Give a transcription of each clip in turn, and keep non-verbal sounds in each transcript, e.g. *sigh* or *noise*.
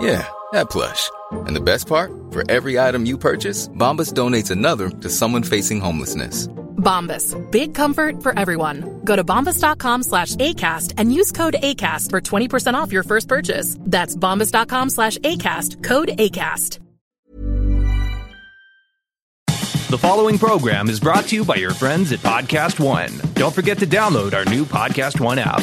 Yeah, that plush. And the best part? For every item you purchase, Bombas donates another to someone facing homelessness. Bombas. Big comfort for everyone. Go to bombas.com slash ACAST and use code ACAST for 20% off your first purchase. That's bombas.com slash ACAST. Code ACAST. The following program is brought to you by your friends at Podcast One. Don't forget to download our new Podcast One app.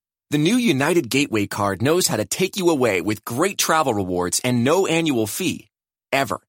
The new United Gateway card knows how to take you away with great travel rewards and no annual fee. Ever.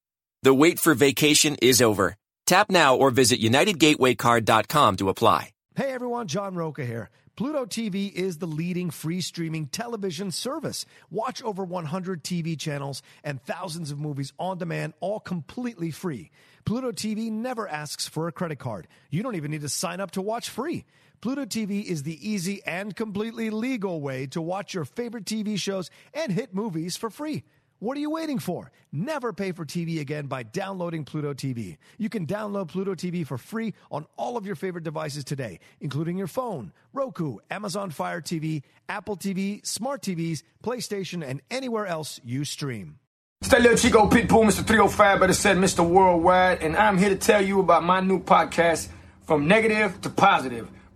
The wait for vacation is over. Tap now or visit UnitedGatewayCard.com to apply. Hey everyone, John Roca here. Pluto TV is the leading free streaming television service. Watch over 100 TV channels and thousands of movies on demand, all completely free. Pluto TV never asks for a credit card. You don't even need to sign up to watch free. Pluto TV is the easy and completely legal way to watch your favorite TV shows and hit movies for free. What are you waiting for? Never pay for TV again by downloading Pluto TV. You can download Pluto TV for free on all of your favorite devices today, including your phone, Roku, Amazon Fire TV, Apple TV, smart TVs, PlayStation, and anywhere else you stream. Little Chico Pitbull, Mr. 305, better said Mr. Worldwide, and I'm here to tell you about my new podcast, From Negative to Positive,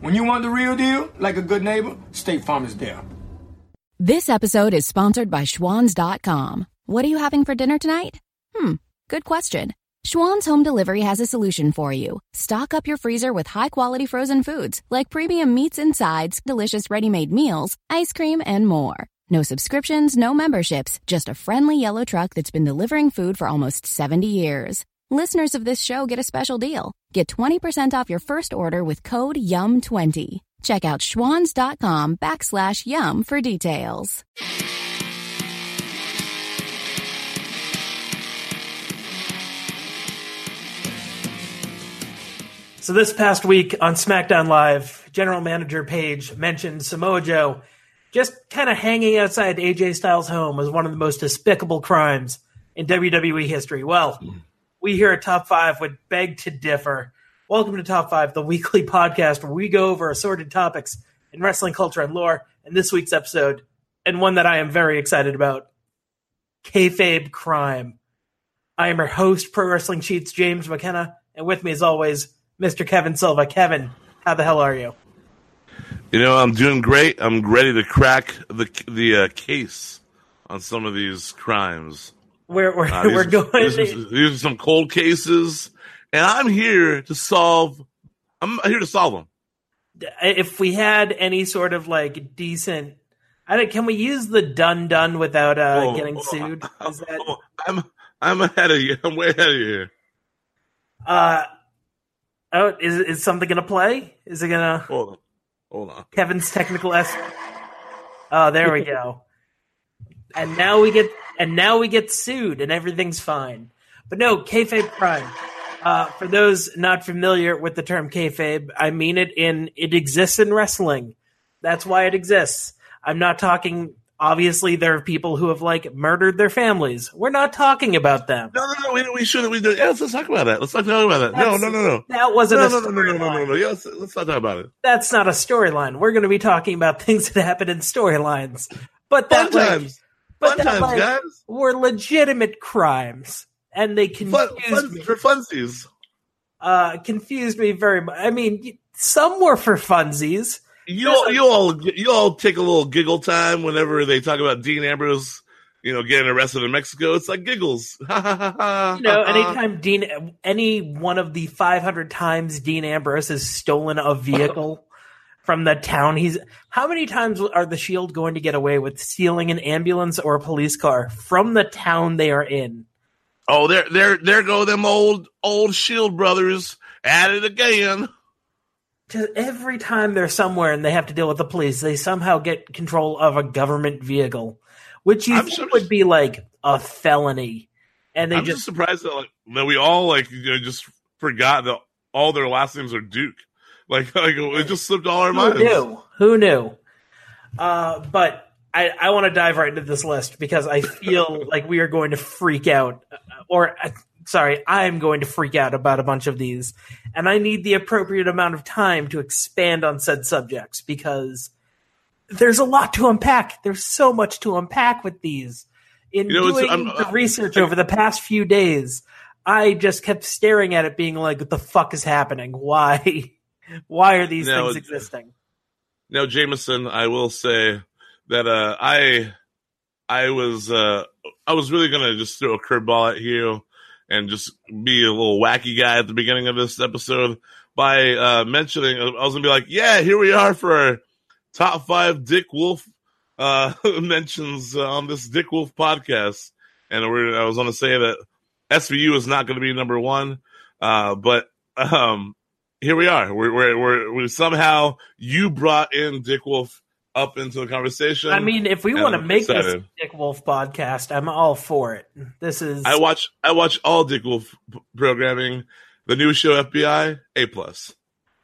When you want the real deal, like a good neighbor, State Farm is there. This episode is sponsored by Schwans.com. What are you having for dinner tonight? Hmm, good question. Schwan's Home Delivery has a solution for you. Stock up your freezer with high quality frozen foods like premium meats and sides, delicious ready made meals, ice cream, and more. No subscriptions, no memberships, just a friendly yellow truck that's been delivering food for almost 70 years. Listeners of this show get a special deal. Get 20% off your first order with code YUM20. Check out schwans.com backslash YUM for details. So this past week on SmackDown Live, general manager Paige mentioned Samoa Joe just kind of hanging outside AJ Styles' home was one of the most despicable crimes in WWE history. Well, mm-hmm. We here at Top 5 would beg to differ. Welcome to Top 5, the weekly *laughs* podcast where we go over assorted topics in wrestling culture and lore. And this week's episode, and one that I am very excited about, Kayfabe Crime. I am your host, Pro Wrestling Sheets, James McKenna, and with me as always, Mr. Kevin Silva. Kevin, how the hell are you? You know, I'm doing great. I'm ready to crack the the uh, case on some of these crimes. *laughs* We're we're, Uh, we're are- going. These are, these are some cold cases, and I'm here to solve. I'm here to solve them. if we had any sort of like decent, I don't. Can we use the done done without uh, Oh, getting oh, sued? *laughs* Is that Oh, I'm I'm ahead of you. I'm way ahead of you. here. uh? Oh, is is something gonna play? Is it gonna? Hold on, hold on. Kevin's technical s. Oh, there we go. and now we get and now we get sued, and everything's fine. But no, kayfabe crime. Uh, for those not familiar with the term kayfabe, I mean it in it exists in wrestling. That's why it exists. I'm not talking. Obviously, there are people who have like murdered their families. We're not talking about them. No, no, no. We, we should. We do. Yeah, let's, talk about that. Let's not talk about that. No, That's- no, no, no. That wasn't No, a no, no, no, no, no, no, no. Yeah, let's, not talk about it. That's not a storyline. We're going to be talking about *laughs* things that happen in storylines. But that Fun like, times. But that, times, like, were legitimate crimes, and they confused Fun, fun me. for funsies. Uh, confused me very much. I mean, some were for funsies. You all, you all, you all take a little giggle time whenever they talk about Dean Ambrose, you know, getting arrested in Mexico. It's like giggles. *laughs* You know, anytime Dean, any one of the 500 times Dean Ambrose has stolen a vehicle *laughs* from the town he's. How many times are the Shield going to get away with stealing an ambulance or a police car from the town they are in? Oh, there, there, there go them old, old Shield brothers at it again. Just every time they're somewhere and they have to deal with the police, they somehow get control of a government vehicle, which you I'm think sure- would be like a felony. And they I'm just, just surprised that like that we all like you know, just forgot that all their last names are Duke. Like, like it just slipped all our who minds. knew? Who knew? Uh, but I, I want to dive right into this list because I feel *laughs* like we are going to freak out, uh, or uh, sorry, I'm going to freak out about a bunch of these, and I need the appropriate amount of time to expand on said subjects because there's a lot to unpack. There's so much to unpack with these. In You know, doing I'm- the research over the past few days, I just kept staring at it, being like, "What the fuck is happening? Why? *laughs* Why are these No, things existing?" Now, Jameson, I will say that uh, I I was uh, I was really gonna just throw a curveball at you and just be a little wacky guy at the beginning of this episode by uh, mentioning I was gonna be like, yeah, here we are for our top five Dick Wolf uh, *laughs* mentions on this Dick Wolf podcast, and we're I was gonna say that SVU is not gonna be number one, uh, but um, here we are. We're, we're, we're, we somehow you brought in Dick Wolf up into the conversation. I mean, if we want to make this. Dick Wolf podcast, I'm all for it. This is I watch I watch all Dick Wolf programming. The new show FBI A plus.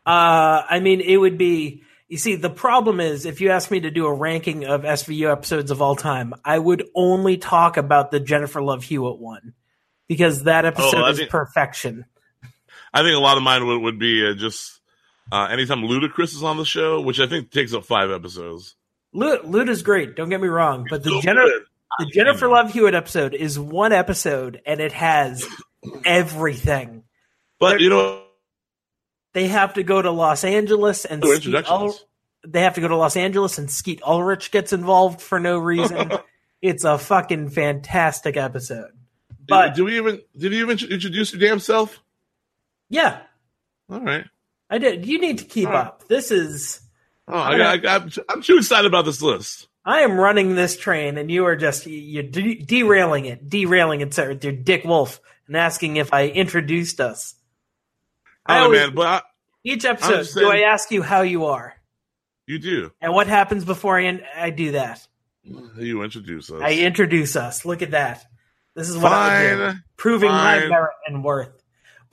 Uh, I mean, it would be. You see, the problem is, if you ask me to do a ranking of SVU episodes of all time, I would only talk about the Jennifer Love Hewitt one because that episode Oh, is think- perfection. I think a lot of mine would, would be uh, just uh, anytime Ludacris is on the show, which I think takes up five episodes. Lu- Luda's great. Don't get me wrong, but the Jennifer the Jennifer Love Hewitt episode is one episode, and it has everything. But you know, They have to go to Los Angeles and Oh, Skeet. Ul- they have to go to Los Angeles and Skeet Ulrich gets involved for no reason. *laughs* it's a fucking fantastic episode. But do we even did you even introduce your damn self? Yeah, All right. I did. You need to keep right. up. This is Oh, I, I, I'm, I'm too excited about this list. I am running this train, and you are just you're de- derailing it, derailing it, sir, with your Dick Wolf, and asking if I introduced us. I Oh always- man, but I, Each episode, just do I ask you how you are, you do. and what happens before I I do that? You introduce us. I introduce us. Look at that. This is what I do, Fine. proving my merit and worth.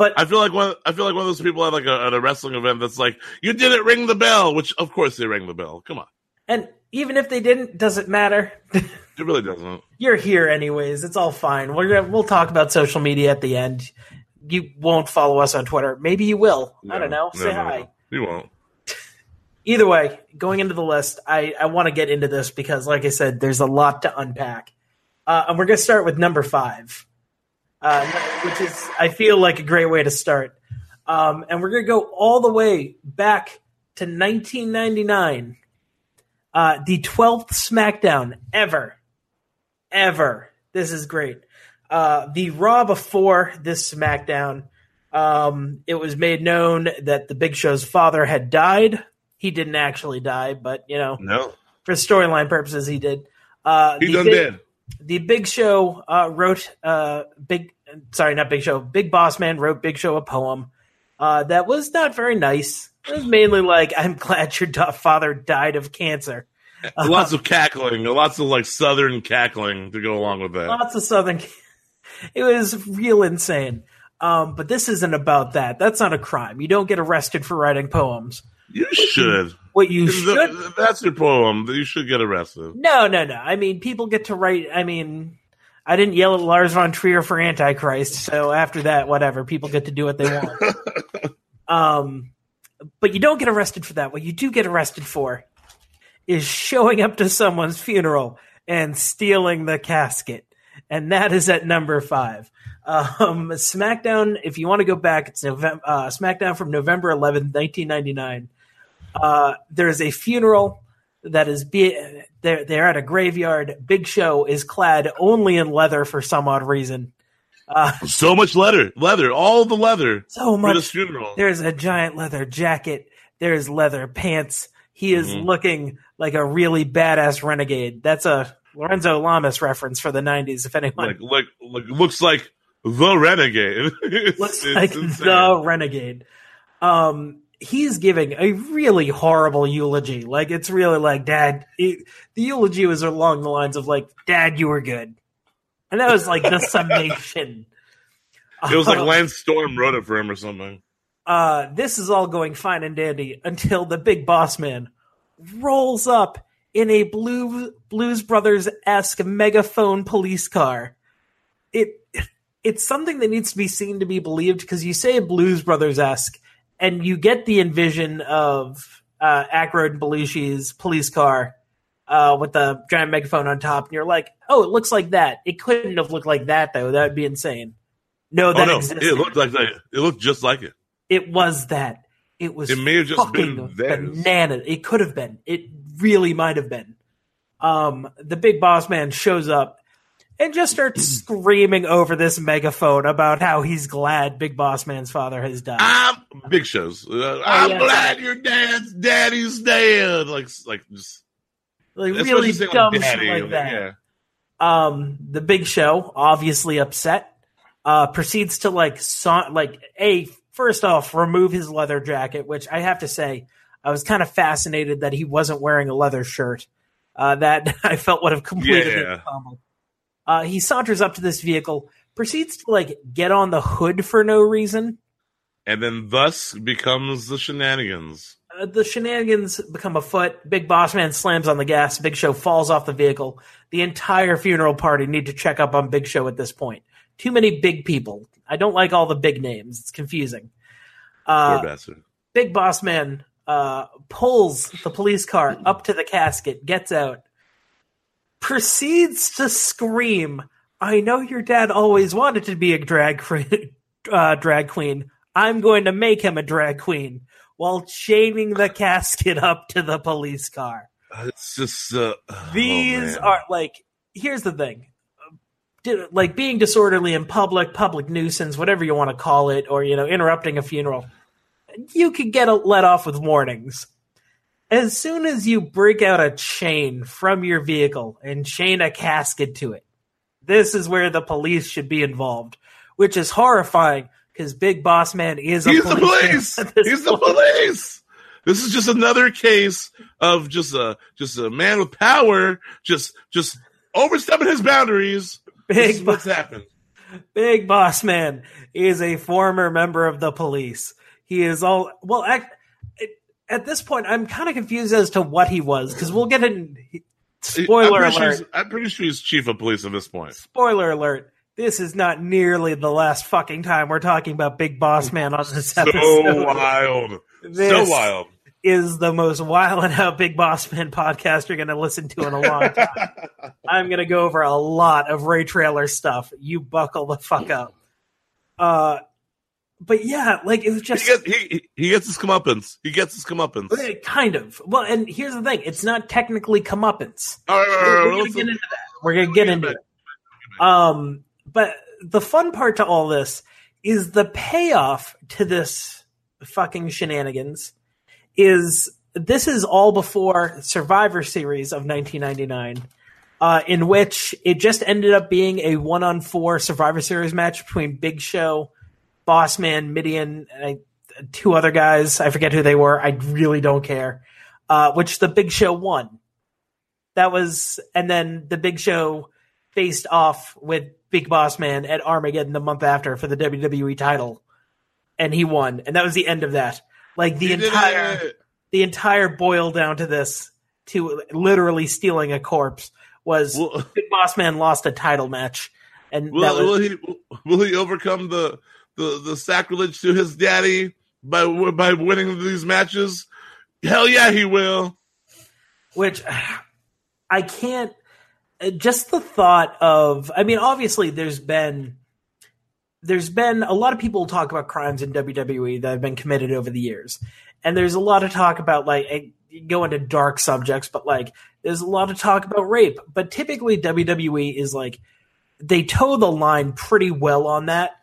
But I feel like one. I feel like one of those people at like a, at a wrestling event that's like, "You didn't ring the bell," which of course they rang the bell. Come on, and even if they didn't, does it matter? *laughs* it really doesn't. You're here anyways. It's all fine. We're gonna, we'll talk about social media at the end. You won't follow us on Twitter. Maybe you will. I don't know. No, Say no, hi. no. You won't. Either way, going into the list, I, I want to get into this because, like I said, there's a lot to unpack. Uh, and we're going to start with number five, uh, which is, I feel like, a great way to start. Um, and we're going to go all the way back to 1999, uh, the 12th SmackDown ever. Ever. This is great. Uh, the Raw before this SmackDown, um, it was made known that the Big Show's father had died. He didn't actually die, but you know, No, for storyline purposes, he did. Uh, he done Big- did. The Big Show uh, wrote uh, Big, sorry, not Big Show. Big Boss Man wrote Big Show a poem uh, that was not very nice. It was mainly like, "I'm glad your father died of cancer." *laughs* lots of cackling, lots of like southern cackling to go along with that. Lots of Southern. *laughs* It was real insane. Um, but this isn't about that. That's not a crime. You don't get arrested for writing poems. You should. What you should that's your poem. You should get arrested. No, no, no. I mean, people get to write. I mean, I didn't yell at Lars von Trier for Antichrist, so after that, whatever. People get to do what they want. *laughs* um, but you don't get arrested for that. What you do get arrested for is showing up to someone's funeral and stealing the casket, and that is at number five. Um, SmackDown. If you want to go back, it's November. Uh, SmackDown from November 11th, 1999. Uh, there is a funeral that is be they're they're at a graveyard. Big Show is clad only in leather for some odd reason. Uh, So much leather, leather, all the leather. *laughs* so for much. this funeral. There's a giant leather jacket. There's leather pants. He is Mhm. looking like a really badass renegade. That's a Lorenzo Lamas reference for the '90s. If anyone Like, like, like, looks like the renegade. *laughs* Looks like insane. the renegade. Um, he's giving a really horrible eulogy. Like it's really like, Dad. It, the eulogy was along the lines of like, Dad, you were good, and that was like the *laughs* summation. It was like Um, Lance Storm wrote it for him or something. uh, this is all going fine and dandy until the big boss man rolls up in a blue Blues Brothers esque megaphone police car. It it's something that needs to be seen to be believed because you say Blues Brothers esque, and you get the envision of uh, Aykroyd and Belushi's police car uh, with the giant megaphone on top, and you're like, oh, it looks like that. It couldn't have looked like that though. That would be insane. No, Oh that no, existed. it looked like that. It looked just like it. It was that. It was. It may have just been theirs. It could have been. It really might have been. Um, the big boss man shows up and just starts *clears throat* screaming over this megaphone about how he's glad Big Boss Man's father has died. I'm big shows. Uh, I'm yeah. glad your dad's daddy's dead. Like, like just like really saying, dumb daddy, shit like that. Yeah. Um, the Big Show, obviously upset, uh, proceeds to like sa- like a first off remove his leather jacket, which I have to say I was kind of fascinated that he wasn't wearing a leather shirt. Uh, that *laughs* I felt would have completed Yeah. the ensemble. Uh, he saunters up to this vehicle, proceeds to like get on the hood for no reason. And then thus becomes the shenanigans. Uh, the shenanigans become afoot. Big Boss Man slams on the gas. Big Show falls off the vehicle. The entire funeral party need to check up on Big Show at this point. Too many big people. I don't like all the big names. It's confusing. Uh, Big Boss Man uh, pulls the police car up to the casket, gets out, proceeds to scream, I know your dad always wanted to be a drag, *laughs* queen, uh, drag queen. I'm going to make him a drag queen while chaining the casket *laughs* up to the police car. It's just uh, oh, These man. are like, here's the thing. Like being disorderly in public, public nuisance, whatever you want to call it, or, you know, interrupting a funeral, you could get a, let off with warnings. As soon as you break out a chain from your vehicle and chain a casket to it, this is where the police should be involved, which is horrifying because Big Boss Man is a He's the police. He's the police. This is just another case of just a just a man with power just just overstepping his boundaries. This Big is what's happened. Big Boss Man is a former member of the police. He is all well. At, at this point, I'm kind of confused as to what he was because we'll get in. Spoiler I'm alert! sure I'm pretty sure he's chief of police at this point. Spoiler alert! This is not nearly the last fucking time we're talking about Big Boss *laughs* Man on this episode. *laughs* So wild, This so wild. is the most wild and out Big Boss Man podcast you're going to listen to in a long time. *laughs* I'm going to go over a lot of Ray Traylor stuff. You buckle the fuck up. Uh, but yeah, like it was just He gets, he, he gets his comeuppance. He gets his comeuppance. Kind of. Well, and here's the thing: it's not technically comeuppance. All right, all right, We're, we're gonna get into that. We're gonna get into it. Um, but the fun part to all this is the payoff to this fucking shenanigans is this is all before Survivor Series of 1999, uh, in which it just ended up being a one on four Survivor Series match between Big Show, Boss Man, Mideon, and I, two other guys. I forget who they were. I really don't care. Uh, which the Big Show won. That was, and then the Big Show faced off with Big Boss Man at Armageddon the month after for the WWE title, and he won. And that was the end of that. Like the He entire the entire boil down to this to literally stealing a corpse was Will, Big Boss Man lost a title match, and will, that was will he will he overcome the, the the sacrilege to his daddy by by winning these matches? Hell yeah, he will. which *sighs* I can't. Just the thought of, I mean, obviously, there's been there's been a lot of people talk about crimes in WWE that have been committed over the years, and there's a lot of talk about like go into dark subjects, but like there's a lot of talk about rape. But typically, WWE is like they toe the line pretty well on that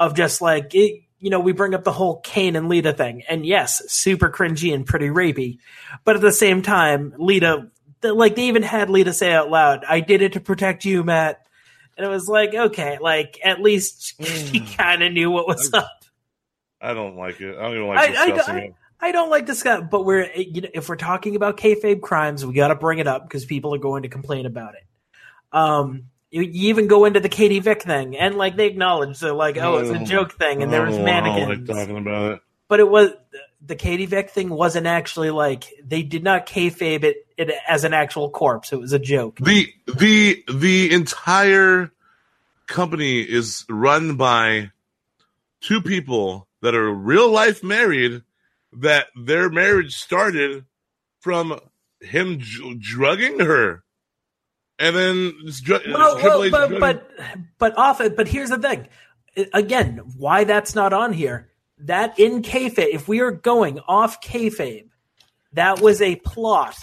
of just like it, you know we bring up the whole Kane and Lita thing, and yes, super cringy and pretty rapey, but at the same time, Lita like they even had Lita say out loud, "I did it to protect you, Matt," and it was like okay, like at least *laughs* she kind of knew what was up. I don't like it. I don't even like I, I, discussing I, it. I don't like this discuss, but we're you know if we're talking about kayfabe crimes, we got to bring it up because people are going to complain about it. Um, you, you even go into the Katie Vick thing, and like they acknowledge they're like, oh, it's a Oh. joke thing, and there was Oh, I don't like mannequins, talking about it. but it was the Katie Vick thing wasn't actually like they did not kayfabe it, it as an actual corpse. It was a joke. the the the entire company is run by two people that are real life married that their marriage started from him dr- drugging her and then dr- uh, Well, Triple well, but, but but it. But here's the thing. Again, why that's not on here? That in kayfabe, if we are going off kayfabe, that was a plot.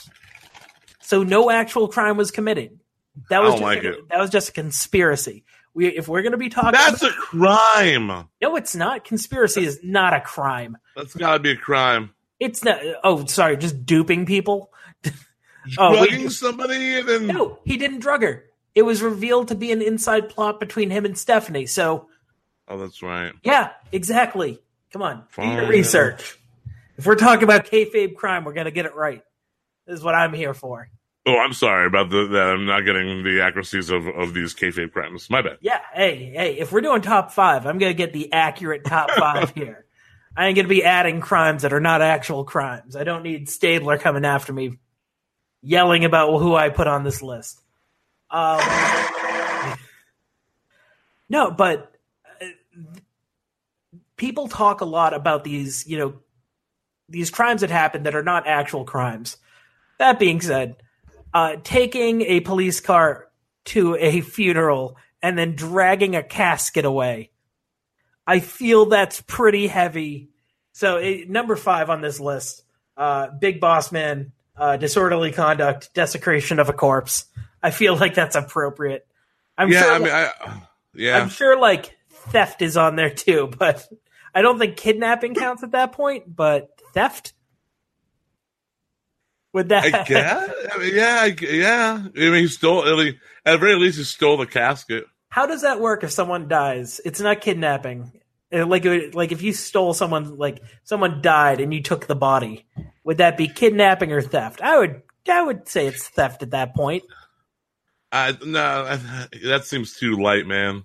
So no actual crime was committed. That was just like a, it. that was just a conspiracy. We if we're going to be talking, that's a crime no, it's not. Conspiracy is not a crime. that's gotta be a crime It's not. Oh, sorry, just duping people. Oh, we- drugging somebody and then No, he didn't drug her. It was revealed to be an inside plot between him and Stephanie. So oh that's right Yeah, exactly. Come on, do your research. If we're talking about kayfabe crime, we're gonna get it right. This is what I'm here for. oh i'm sorry about the, that i'm not getting the accuracies of, of these kayfabe crimes my bad Yeah, hey, hey, if we're doing top five, I'm gonna get the accurate top *laughs* five here. I ain't gonna be adding crimes that are not actual crimes. I don't need Stabler coming after me, yelling about who I put on this list. Um, no, but uh, people talk a lot about these, you know, these crimes that happen that are not actual crimes. That being said, uh, taking a police car to a funeral and then dragging a casket away, I feel that's pretty heavy. So, it, number five on this list uh, Big Boss Man, uh, disorderly conduct, desecration of a corpse. I feel like that's appropriate. I'm yeah sure, i mean i yeah I'm sure like theft is on there too, but I don't think kidnapping counts at that point. But theft would that? I *laughs* guess. I mean, yeah, I, yeah. I mean, he stole. I mean, at the very least, he stole the casket. How does that work if someone dies? It's not kidnapping. Uh, Like, like if you stole someone, like someone died and you took the body, would that be kidnapping or theft? I would, I would say it's theft at that point. No, I, that seems too light, man.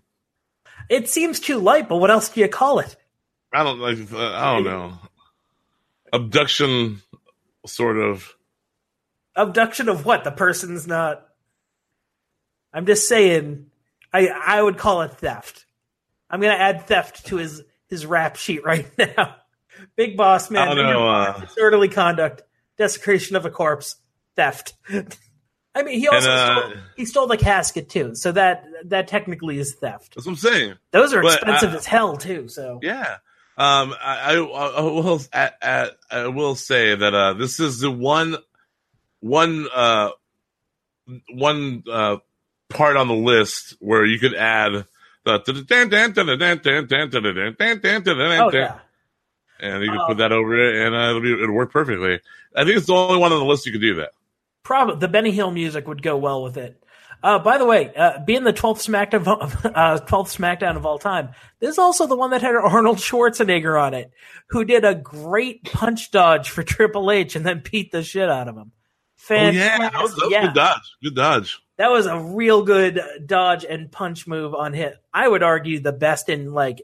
It seems too light, but what else do you call it? I don't like. Uh, I don't know. Abduction, sort of. Abduction of what? The person's not. I'm just saying. I I would call it theft. I'm gonna add theft to his his rap sheet right *laughs* now. Big boss man. I know, uh, disorderly conduct, desecration of a corpse, theft. *laughs* I mean, he also And, uh, stole, he stole the casket too, so that that technically is theft. That's what I'm saying. Those are But, expensive uh, as hell too. So Yeah. Um, I, I, I will, I, I, I will say that, uh, this is the one, one, uh, one, uh, part on the list where you could add oh yeah. and you can put that over it and uh, it'll be, it'll work perfectly. I think it's the only one on the list you could do that. Probably the Benny Hill music would go well with it. Uh, by the way, uh, being the twelfth SmackDown, *laughs* uh, twelfth SmackDown of all time, this is also the one that had Arnold Schwarzenegger on it, who did a great punch dodge for Triple H and then beat the shit out of him. Oh yeah, that was, that was yeah. good dodge. Good dodge. That was a real good dodge and punch move on hit. I would argue the best in like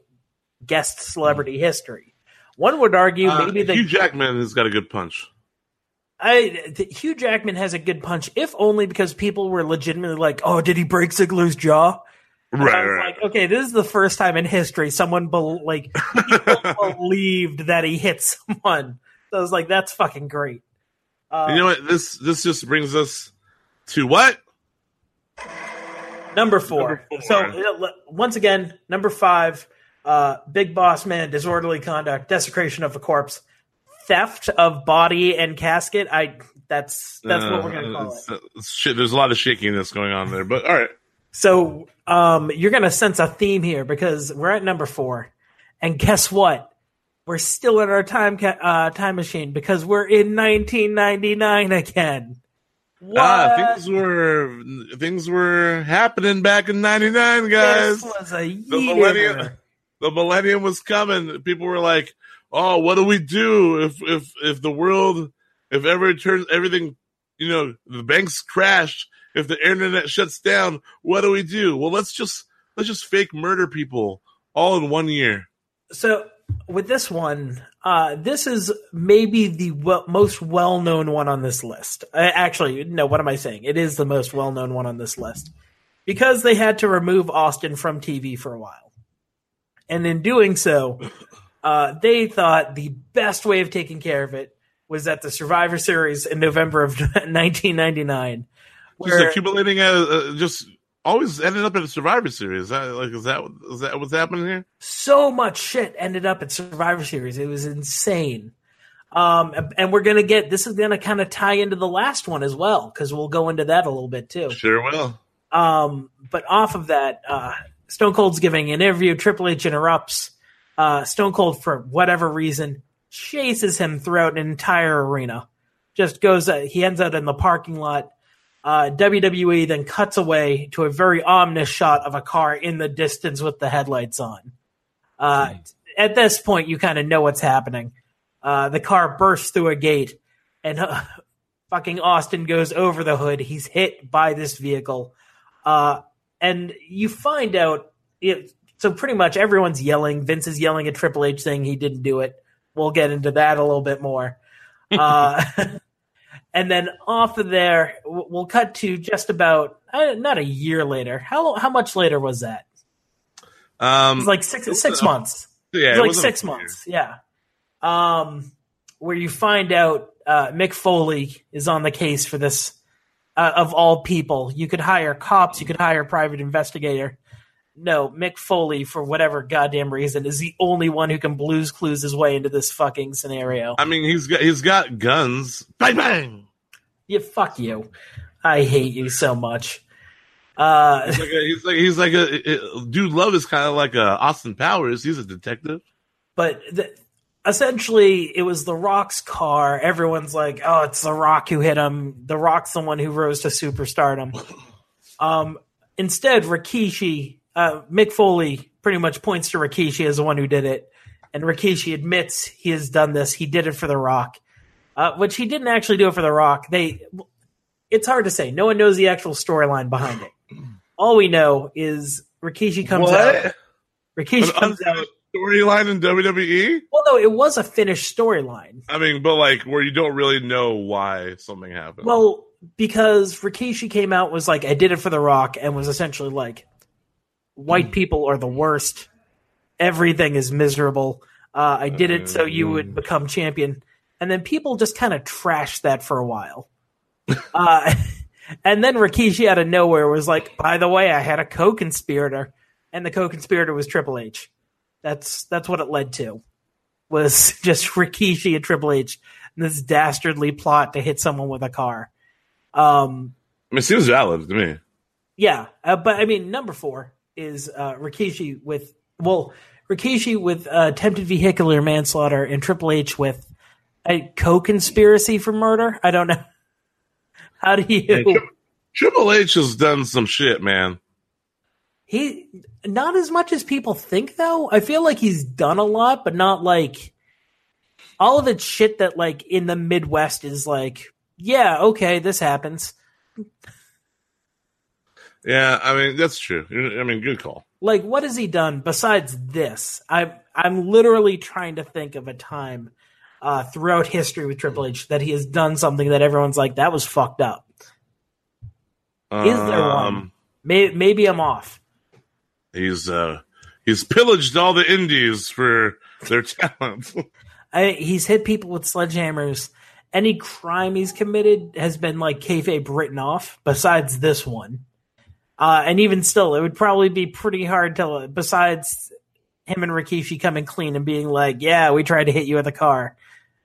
guest celebrity history. One would argue Uh, maybe the Hugh Jackman has got a good punch. I th- Hugh Jackman has a good punch, if only because people were legitimately like, "Oh, did he break Ziggler's jaw?" And Right, right. Like, okay, this is the first time in history someone bel like *laughs* believed that he hit someone. So I was like, "That's fucking great." Uh, you know what? This this just brings us to what? Number four. Number four. So uh, once again, number five, uh, Big Boss Man, disorderly conduct, desecration of a corpse, theft of body and casket. I that's that's what we're gonna Uh, call it. it's shit, there's a lot of shakiness going on there, but all right. So um, you're gonna sense a theme here because we're at number four, and guess what? We're still in our time ca- uh, time machine because we're in 1999 again. Ah, things were things were happening back in '99, guys. This was a the millennium, the millennium was coming. People were like, "Oh, what do we do if if if the world, if ever turns everything, you know, the banks crash, if the internet shuts down, what do we do? Well, let's just let's just fake murder people all in one year." So with this one, uh, this is maybe the w- most well-known one on this list. Uh, actually, no. What am I saying? It is the most well-known one on this list because they had to remove Austin from TV for a while, and in doing so, uh, they thought the best way of taking care of it was at the Survivor Series in November of *laughs* 1999. Just accumulating, uh, just always ended up in Survivor Series. Is that, like, is that is that what's happening here? so much shit ended up at Survivor Series. It was insane. Um, and- and we're gonna get this is gonna kind of tie into the last one as well because we'll go into that a little bit too. Sure will. Um, but off of that, uh, Stone Cold's giving an interview. Triple H interrupts. Uh, Stone Cold for whatever reason chases him throughout an entire arena. Just goes. Uh, he ends up in the parking lot. Uh, WWE then cuts away to a very ominous shot of a car in the distance with the headlights on. Uh, At this point, you kind of know what's happening. Uh, the car bursts through a gate, and uh, fucking Austin goes over the hood. He's hit by this vehicle, uh, and you find out. It, so pretty much everyone's yelling. Vince is yelling at Triple H, saying he didn't do it. We'll get into that a little bit more. *laughs* *laughs* And then off of there, we'll cut to just about uh, not a year later. How how much later was that? Um, It was like six six uh, months. Yeah, it was it like six months. Yeah. Um, where you find out uh, Mick Foley is on the case for this. Uh, of all people, you could hire cops, you could hire a private investigator. No, Mick Foley, for whatever goddamn reason, is the only one who can blues clues his way into this fucking scenario. I mean, he's got he's got guns. Bang bang. Yeah, fuck you. I hate you so much. Uh, He's like a, he's like he's like a, dude. Love is kind of like a Austin Powers. He's a detective. but the, essentially it was the rock's car everyone's like oh it's the rock who hit him the rock's the one who rose to superstardom *laughs* um, instead rikishi uh, mick foley pretty much points to rikishi as the one who did it and rikishi admits he has done this he did it for the rock uh, which he didn't actually do it for the rock they it's hard to say no one knows the actual storyline behind it all we know is rikishi comes What? out Rikishi comes out. storyline in WWE. Well, no, it was a finished storyline. I mean, but like where you don't really know why something happened. Well, because Rikishi came out was like, I did it for The Rock, and was essentially like, white people are the worst. Everything is miserable. Uh, I did it so you would become champion. And then people just kind of trashed that for a while. *laughs* uh, and then Rikishi out of nowhere was like, by the way, I had a co-conspirator, and the co-conspirator was Triple H. That's that's what it led to. Was *laughs* just Rikishi and Triple H and this dastardly plot to hit someone with a car. Um, I mean, it seems valid to me. yeah, uh, but I mean, number four is uh, Rikishi with well, Rikishi with uh, attempted vehicular manslaughter and Triple H with a co-conspiracy for murder. I don't know. *laughs* How do you? Hey, Tri- Triple H has done some shit, man. He not as much as people think though. I feel like he's done a lot, but not like all of the shit that like in the Midwest is like, yeah, okay, this happens. Yeah, I mean that's true. I mean, good call. Like what has he done besides this? I'm I'm literally trying to think of a time uh, throughout history with Triple H that he has done something that everyone's like that was fucked up. Is there one? Um, Maybe, maybe I'm off. He's uh he's pillaged all the indies for their *laughs* talent. I, he's hit people with sledgehammers. Any crime he's committed has been like kayfabe written off. Besides this one, uh, and even still, it would probably be pretty hard to. Besides him and Rikishi coming clean and being like, "Yeah, we tried to hit you with a car,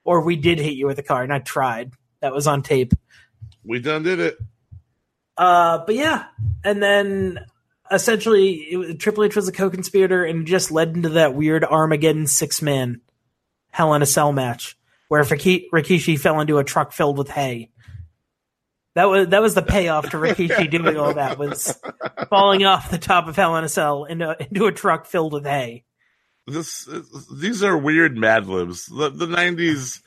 or we did hit you with a car, not tried. That was on tape." we done did it. Uh, but yeah, and then essentially it, Triple H was a co-conspirator and just led into that weird Armageddon six-man Hell in a Cell match where Riki- Rikishi fell into a truck filled with hay. That was that was the payoff to Rikishi *laughs* doing all that was falling off the top of Hell in a Cell into into a truck filled with hay. This these are weird Mad Libs. The the nineties,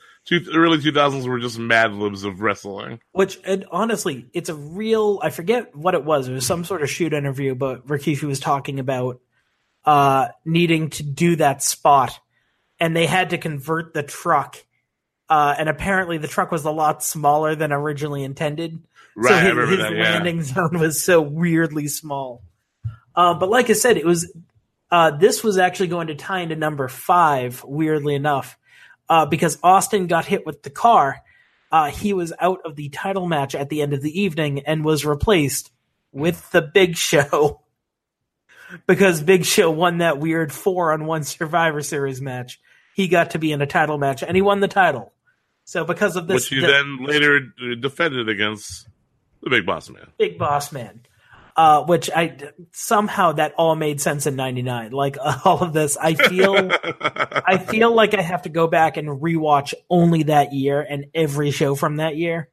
early two thousands were just Mad Libs of wrestling. Which, and honestly, it's a real. I forget what it was. It was some sort of shoot interview, but Rikishi was talking about uh, needing to do that spot, and they had to convert the truck. Uh, and apparently, the truck was a lot smaller than originally intended. Right, so his, remember his that, yeah. landing zone was so weirdly small. Uh, but like I said, it was. Uh, this was actually going to tie into number five. Weirdly enough, uh, because Austin got hit with the car, uh, he was out of the title match at the end of the evening and was replaced with the Big Show *laughs* because Big Show won that weird four on one Survivor Series match. He got to be in a title match and he won the title. So because of this, which you the then later defended against the Big Boss Man. Big Boss Man, uh, which I somehow that all made sense in '99. Like *laughs* all of this, I feel, *laughs* I feel like I have to go back and rewatch only that year and every show from that year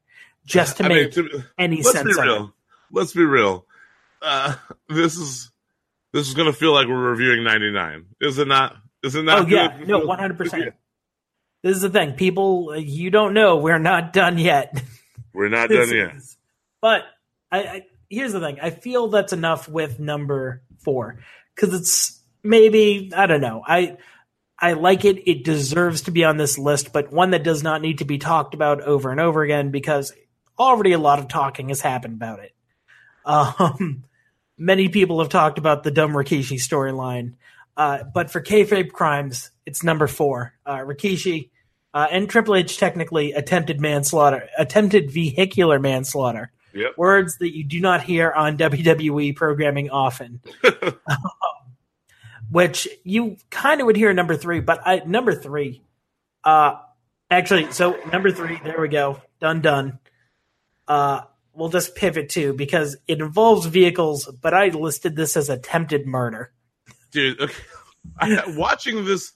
just to I mean, make to- any let's sense be of it. real. Let's be real. Uh, *laughs* this is this is gonna feel like we're reviewing '99, is it not? Is it not? Oh yeah, no, one hundred percent. This is the thing, people. You don't know we're not done yet. We're not *laughs* done yet. is- But I, I here's the thing. I feel that's enough with number four because it's maybe I don't know. I I like it. It deserves to be on this list, but one that does not need to be talked about over and over again because already a lot of talking has happened about it. Um, *laughs* many people have talked about the dumb Rikishi storyline, uh, but for kayfabe crimes, it's number four. Uh, Rikishi uh, and Triple H technically attempted manslaughter, attempted vehicular manslaughter. Yep. Words that you do not hear on WWE programming often. Um, *laughs* which you kind of would hear number three, but I number three, uh, actually, so number three, there we go, done, done. Uh, we'll just pivot to because it involves vehicles, but I listed this as attempted murder. dude. Okay. I, *laughs* watching this,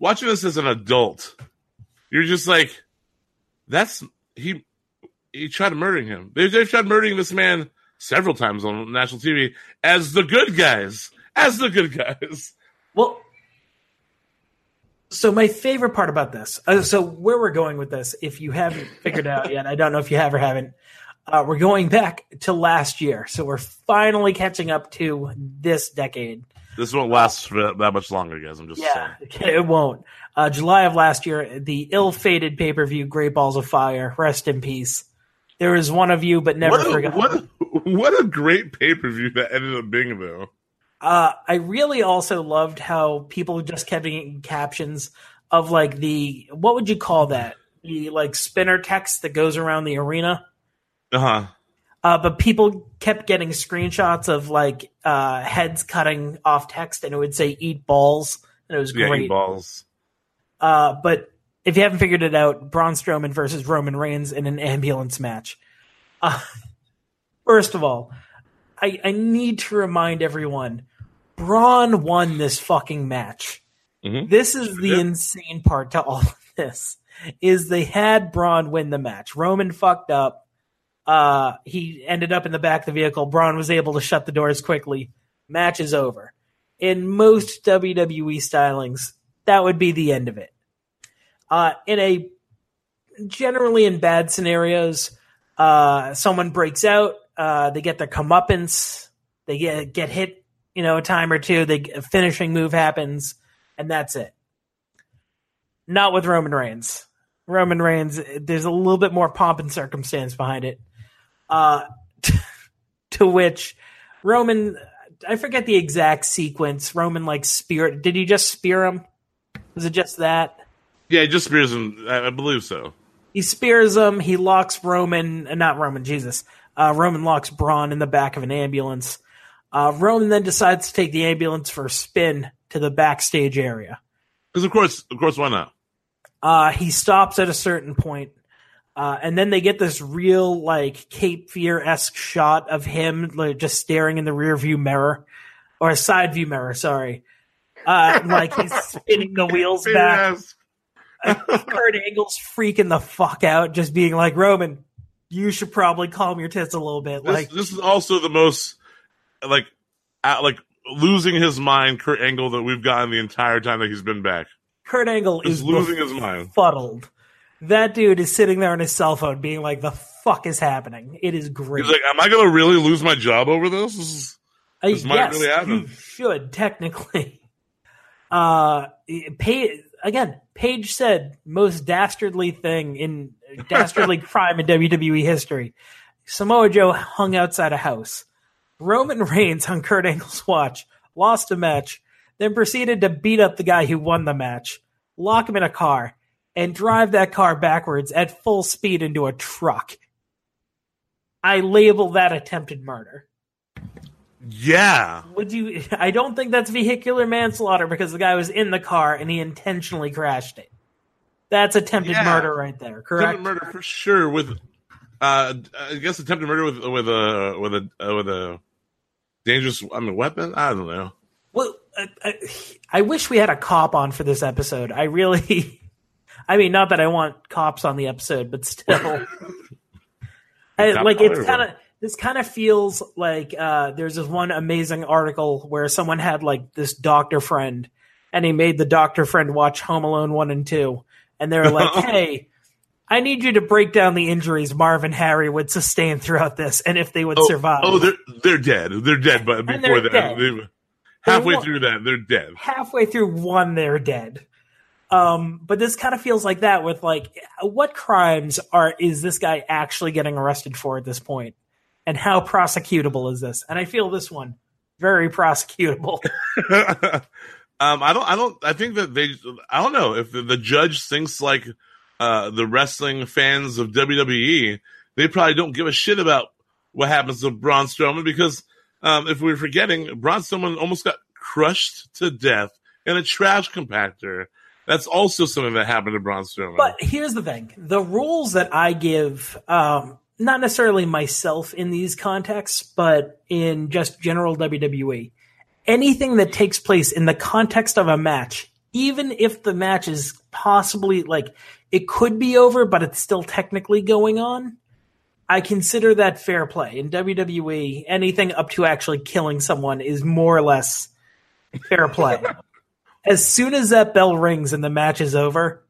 watching this as an adult, you're just like, that's he. He tried murdering him. They, they've tried murdering this man several times on national TV as the good guys, as the good guys. Well, so my favorite part about this, uh, so where we're going with this, if you haven't figured out yet, I don't know if you have or haven't. Uh, we're going back to last year, so we're finally catching up to this decade. This won't last for that much longer, guys. I'm just Yeah, saying. *laughs* it won't. Uh, July of last year, the ill-fated pay-per-view Great Balls of Fire. Rest in peace. There was one of you, but never What a, forgot. what, a, what a great pay per view that ended up being, though. Uh, I really also loved how people just kept getting captions of like the what would you call that? The like spinner text that goes around the arena. Uh huh. Uh, but people kept getting screenshots of like uh, heads cutting off text, and it would say "eat balls," and it was Yeah, great. eat balls. Uh, but if you haven't figured it out, Braun Strowman versus Roman Reigns in an ambulance match. Uh, *laughs* first of all, I, I need to remind everyone Braun won this fucking match. Mhm. This is the insane part to all of this is they had Braun win the match. Roman fucked up. Uh, he ended up in the back of the vehicle. Braun was able to shut the doors quickly. Match is over. In most WWE stylings, that would be the end of it. Uh, in a generally in bad scenarios, uh, someone breaks out, uh, they get their comeuppance, they get get hit, you know, a time or two, they a finishing move happens, and that's it. Not with Roman Reigns. Roman Reigns, there's a little bit more pomp and circumstance behind it. Uh, *laughs* to which Roman, I forget the exact sequence. Roman like spear. Did he just spear him? Was it just that? Yeah, he just spears him. I, I believe so. He spears him. He locks Roman, uh, not Roman, Jesus. Uh, Roman locks Braun in the back of an ambulance. Uh, Roman then decides to take the ambulance for a spin to the backstage area. Because of course, of course, why not? Uh, he stops at a certain point, uh, and then they get this real like Cape Fear esque shot of him like, just staring in the rear view mirror or a side view mirror. Sorry, uh, like he's *laughs* spinning the wheels back. Kurt Angle's freaking the fuck out, just being like, Roman, you should probably calm your tits a little bit. This, Like, this is also the most like uh, like losing his mind Kurt Angle that we've gotten the entire time that he's been back. Kurt Angle He's is losing his mind. befuddled. That dude is sitting there on his cell phone, being like, "The fuck is happening?" It is great. He's like, "Am I going to really lose my job over this? This, is, Uh, might yes, really happen." You should technically. *laughs* Uh, pay again. Paige said most dastardly thing in *laughs* dastardly crime in WWE history. Samoa Joe hung outside a house. Roman *laughs* Reigns on Kurt Angle's watch lost a match, then proceeded to beat up the guy who won the match, lock him in a car, and drive that car backwards at full speed into a truck. I label that attempted murder. Yeah. Would you? I don't think that's vehicular manslaughter because the guy was in the car and he intentionally crashed it. That's attempted Yeah. murder right there. Correct. Attempted murder for sure. With, uh, I guess attempted murder with with a with a uh, with a dangerous. I mean, weapon. I don't know. Well, I, I, I wish we had a cop on for this episode. I really, *laughs* I mean, not that I want cops on the episode, but still, *laughs* I, like it's kind of this kind of feels like uh, there's this one amazing article where someone had like this doctor friend, and he made the doctor friend watch Home Alone one and two, and they're like, *laughs* hey. I need you to break down the injuries Marv and Harry would sustain throughout this, and if they would Oh, survive. oh, they're they're dead. They're dead. But before that, halfway through that, they're dead. halfway through one they're dead um but this kind of feels like that with like what crimes are is this guy actually getting arrested for at this point and how prosecutable is this and i feel this one very prosecutable *laughs* um, I don't. I don't. I think that they. I don't know if the, the judge thinks like uh, the wrestling fans of WWE. They probably don't give a shit about what happens to Braun Strowman because um, if we're forgetting, Braun Strowman almost got crushed to death in a trash compactor. That's also something that happened to Braun Strowman. but here's the thing the rules that i give um not necessarily myself in these contexts but in just general wwe anything that takes place in the context of a match, even if the match is possibly like it could be over, but it's still technically going on, I consider that fair play. In WWE, anything up to actually killing someone is more or less fair play. *laughs* as soon as that bell rings and the match is over,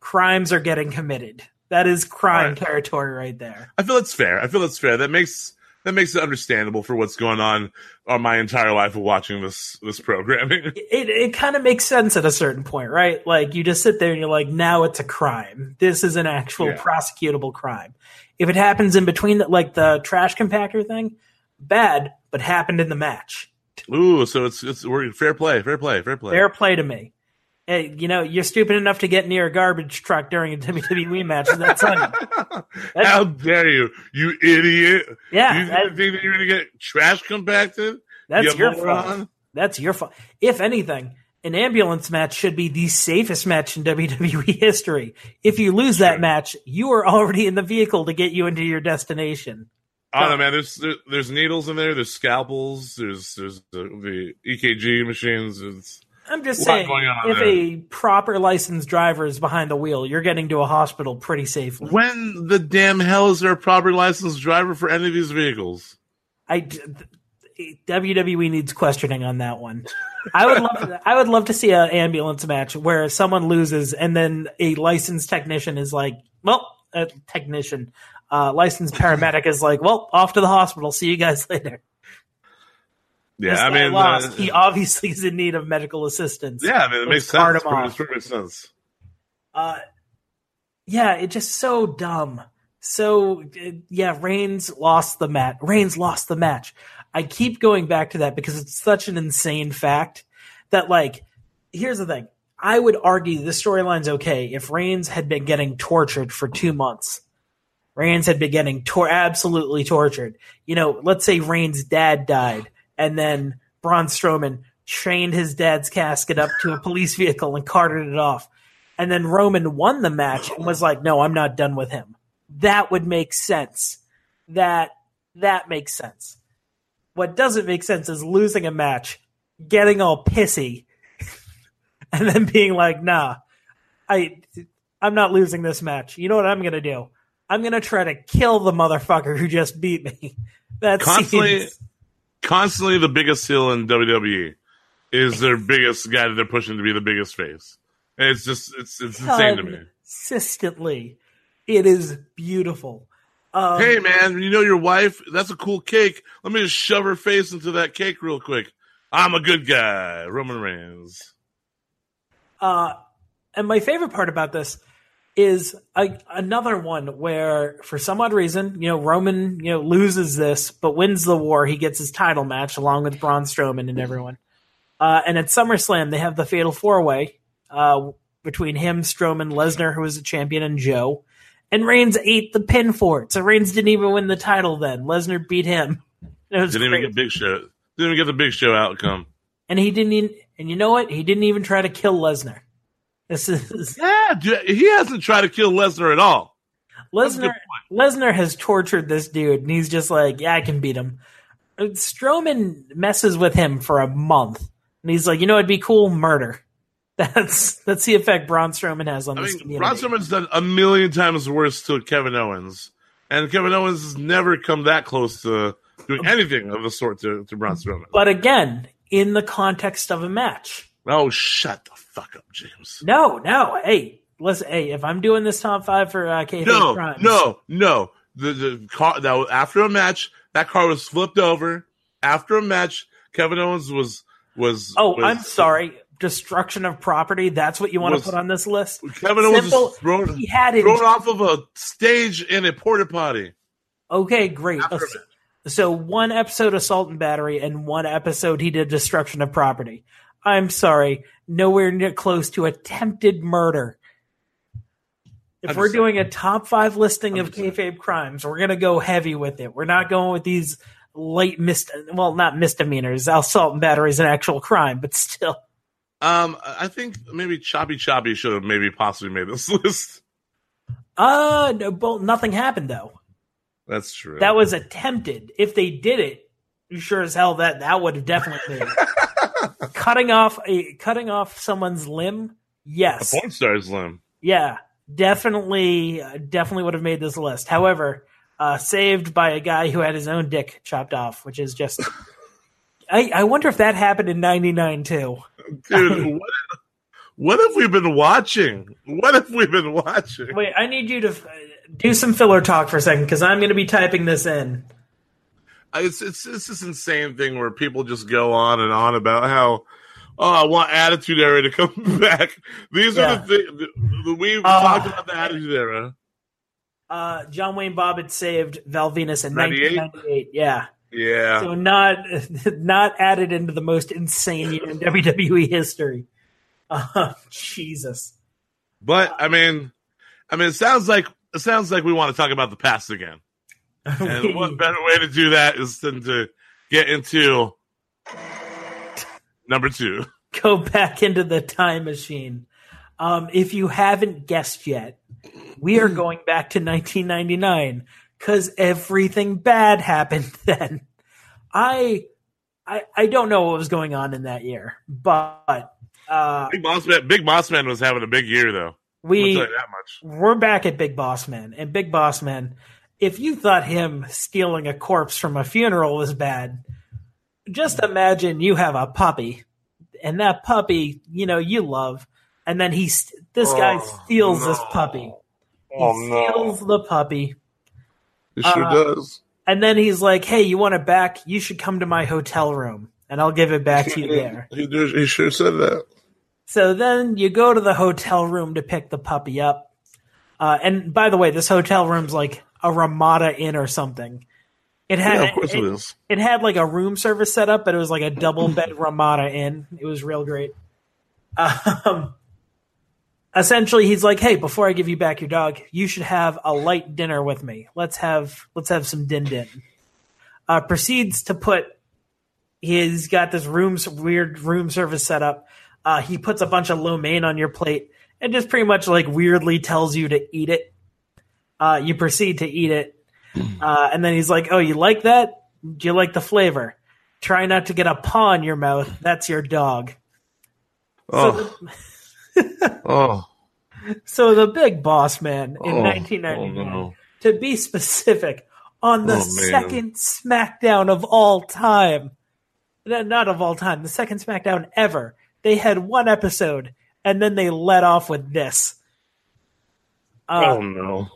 crimes are getting committed. That is crime Right. territory right there. I feel that's fair. I feel that's fair. That makes that makes it understandable for what's going on on my entire life of watching this this programming. *laughs* It it kind of makes sense at a certain point, right? Like you just sit there and you're like, now it's a crime. This is an actual Yeah. prosecutable crime. If it happens in between, the, like the trash compactor thing, bad, but happened in the match. Ooh, so it's it's we're fair play, fair play, fair play. Fair play to me. Hey, you know, you're stupid enough to get near a garbage truck during a WWE match, and that's on you. That's- How dare you, you idiot! Yeah, you that- think that you're gonna get trash compacted? That's You your moron? fault. That's your fault. If anything, an ambulance match should be the safest match in *laughs* WWE history. If you lose that match, you are already in the vehicle to get you into your destination. I don't know, man. There's there, there's needles in there. There's scalpels. There's there's the, the EKG machines. It's I'm just saying, going on if there. a proper licensed driver is behind the wheel, you're getting to a hospital pretty safely. when the damn hell is there a proper licensed driver for any of these vehicles? I WWE needs questioning on that one. I would love to, *laughs* I would love to see an ambulance match where someone loses and then a licensed technician is like, well, a technician, uh, licensed paramedic is like, well, off to the hospital. See you guys *laughs* later. Yeah, This I mean, lost. uh, he obviously is in need of medical assistance. yeah, I mean, it makes sense. him It makes perfect sense. Uh, yeah, it's just so dumb. So uh, yeah, Reigns lost the match. Reigns lost the match. I keep going back to that because it's such an insane fact that like here's the thing. I would argue the storyline's okay if Reigns had been getting tortured for two months. Reigns had been getting tor- absolutely tortured. You know, let's say Reigns' dad died, and then Braun Strowman trained his dad's casket up to a police vehicle and carted it off. And then Roman won the match and was like, "No, I'm not done with him." That would make sense. That that makes sense. What doesn't make sense is losing a match, getting all pissy, *laughs* and then being like, "Nah, I I'm not losing this match. You know what I'm gonna do? I'm gonna try to kill the motherfucker who just beat me." *laughs* That's Constantly, seems constantly, the biggest heel in WWE is their biggest guy that they're pushing to be the biggest face. And it's just it's it's insane to me. consistently. It is beautiful. Um, hey man, you know your wife? That's a cool cake. Let me just shove her face into that cake real quick. I'm a good guy, Roman Reigns. Uh, and my favorite part about this is a, another one where, for some odd reason, you know, Roman, you know, loses this but wins the war. He gets his title match along with Braun Strowman and everyone. Uh, and at SummerSlam, they have the Fatal Four Way uh, between him, Strowman, Lesnar, who was a champion, and Joe. And Reigns ate the pin for it. So Reigns didn't even win the title then. Lesnar beat him. *laughs* It was Didn't great. even get Big Show. Didn't even get the Big Show outcome. and he didn't even, and you know what? He didn't even try to kill Lesnar. This is Yeah, he hasn't tried to kill Lesnar at all. Lesnar. Lesnar has tortured this dude, and he's just like, "Yeah, I can beat him." Uh, Strowman messes with him for a month, and he's like, "You know, it'd be cool murder." *laughs* That's that's the effect Braun Strowman has on I this mean, community. Braun Strowman's done a million times worse to Kevin Owens, and Kevin Owens has never come that close to doing anything of the sort to, to Braun Strowman. but again, in the context of a match. Oh, shut the fuck up, James. No, no. Hey, listen. Hey, if I'm doing this top five for uh, kayfabe No, crimes, no, no. The the car that was, after a match, that car was flipped over. After a match, Kevin Owens was was. Oh, was- I'm sorry. Destruction of property. That's what you want Was- to put on this list. Kevin Owens was thrown, he had it. thrown off of a stage in a porta potty. Okay, great. After So one episode assault and battery, and one episode he did destruction of property. I'm sorry, nowhere near close to attempted murder. If we're doing a top five listing of kayfabe crimes, we're gonna go heavy with it. We're not going with these light mist. Well, not misdemeanors. Assault and battery is an actual crime, but still. Um, I think maybe Choppy Choppy should have maybe possibly made this *laughs* list. Uh, no, well, nothing happened though. That's true. That was attempted. If they did it, you sure as hell that that would have definitely been *laughs* cutting off a cutting off someone's limb. a Yes, porn star's limb. yeah, definitely, definitely would have made this list. However, uh, saved by a guy who had his own dick chopped off, which is just. *laughs* I, I wonder if that happened in '99 too. Dude, *laughs* what, what have we been watching? What have we been watching? Wait, I need you to uh, do some filler talk for a second because I'm going to be typing this in. It's it's it's this insane thing where people just go on and on about how. Oh, I want Attitude Era to *laughs* come back. These Yeah. are the things we've Uh, talked about the Attitude Era. Uh, John Wayne Bobbitt saved Val Venis in 1998. Yeah. Yeah, So not *laughs* not added into the most insane year in *laughs* WWE history. Uh, Jesus. but I mean, I mean, it sounds like it sounds like we want to talk about the past again. *laughs* And what better way to do that is than to get into number two. *laughs* Go back into the time machine. Um, if you haven't guessed yet, we are going back to 1999 because everything bad *laughs* happened then. I, I, I don't know what was going on in that year, but uh, Big Boss Man, Big Boss Man was having a big year though. we I'll tell you that much. we're back at Big Boss Man, and Big Boss Man. If you thought him stealing a corpse from a funeral was bad, just imagine you have a puppy, and that puppy, you know, you love, and then he, this guy Oh, steals this puppy. He Oh no, steals the puppy, he sure uh, does. and then he's like, "Hey, you want it back? You should come to my hotel room, and I'll give it back to you there." He, he sure said that. So then you go to the hotel room to pick the puppy up. Uh, and by the way, this hotel room's like a Ramada Inn or something. It had Yeah, of course it, it is. it had like a room service set up, but it was like a double *laughs* bed Ramada Inn. It was real great. Um, essentially, he's like, "Hey, before I give you back your dog, you should have a light dinner with me. Let's have let's have some din din." Uh, proceeds to put. He's got this room's weird room service set up. Uh, he puts a bunch of lo mein on your plate and just pretty much like weirdly tells you to eat it. Uh, you proceed to eat it, uh, and then he's like, "Oh, you like that? Do you like the flavor? Try not to get a paw in your mouth. That's your dog." Oh, oh, *laughs* So the big boss man in Oh, 1999, oh, no. to be specific, on the Oh, second SmackDown of all time, not of all time, the second SmackDown ever, they had one episode and then they let off with this. Uh, oh no.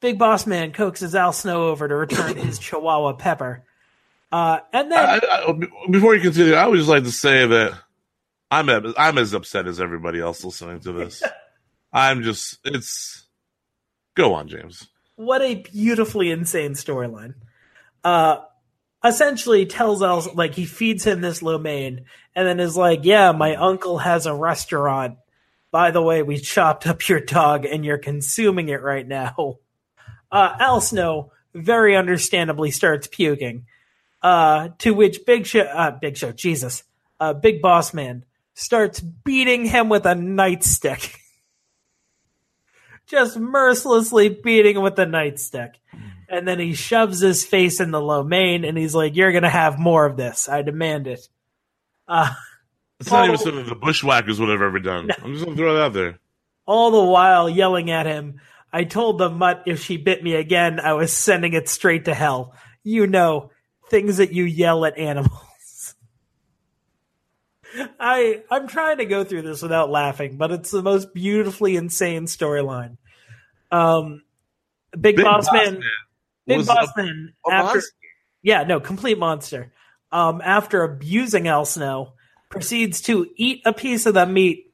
Big Boss Man coaxes Al Snow over to return his *clears throat* Chihuahua Pepper. Uh, and then I, I, before you continue, I would just like to say that I'm as, I'm as upset as everybody else listening to this. *laughs* I'm just it's go on, James. what a beautifully insane storyline. Uh, essentially tells us like he feeds him this lo mein and then is like, "Yeah, my uncle has a restaurant. By the way, we chopped up your dog and you're consuming it right now." *laughs* Uh, Al Snow very understandably starts puking. Uh, to which Big Show, uh, Big Show, Jesus, uh, Big Boss Man starts beating him with a nightstick. *laughs* Just mercilessly beating him with a nightstick. And then he shoves his face in the lo mein and he's like, You're going to have more of this. I demand it. Uh, It's not even something the bushwhackers would have ever done. *laughs* I'm just gonna throw that out there. all the while yelling at him, I told the mutt if she bit me again, I was sending it straight to hell. You know, things that you yell at animals. *laughs* I I'm trying to go through this without laughing, but it's the most beautifully insane storyline. Um Big, Big Boss, Man, Man Big Boss a- Man a after monster. Yeah, no, complete monster. Um after abusing Al Snow, proceeds to eat a piece of the meat,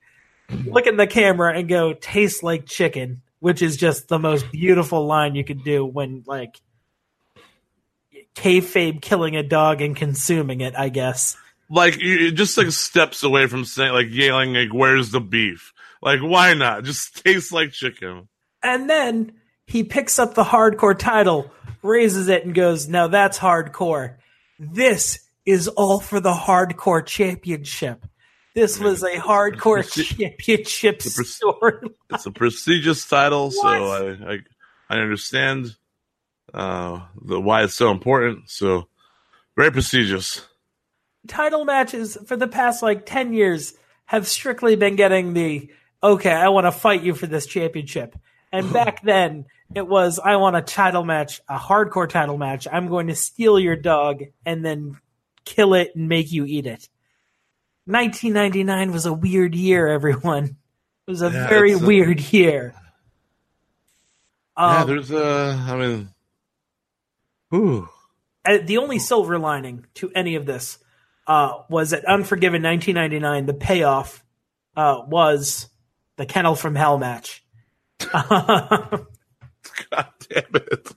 look in the camera and go, tastes like chicken, which is just the most beautiful line you could do when like kayfabe killing a dog and consuming it, I guess. Like it just like steps away from saying like yelling like where's the beef? Like why not? *laughs* Just tastes like chicken. And then he picks up the hardcore title, raises it, and goes, Now that's hardcore. This is all for the hardcore championship. This was a hardcore championship The pres- story. It's a prestigious title, so I, I I understand uh the why it's so important. So very prestigious. title matches for the past like 10 years have strictly been getting the okay i want to fight you for this championship and *laughs* back then it was i want a title match a hardcore title match i'm going to steal your dog and then kill it and make you eat it 1999 was a weird year everyone it was a Yeah, very a- weird year yeah, Um, there's a. I mean Ooh. uh, the only silver lining to any of this uh, was that Unforgiven 1999. The payoff uh, was the Kennel from Hell match. *laughs* *laughs* God damn it!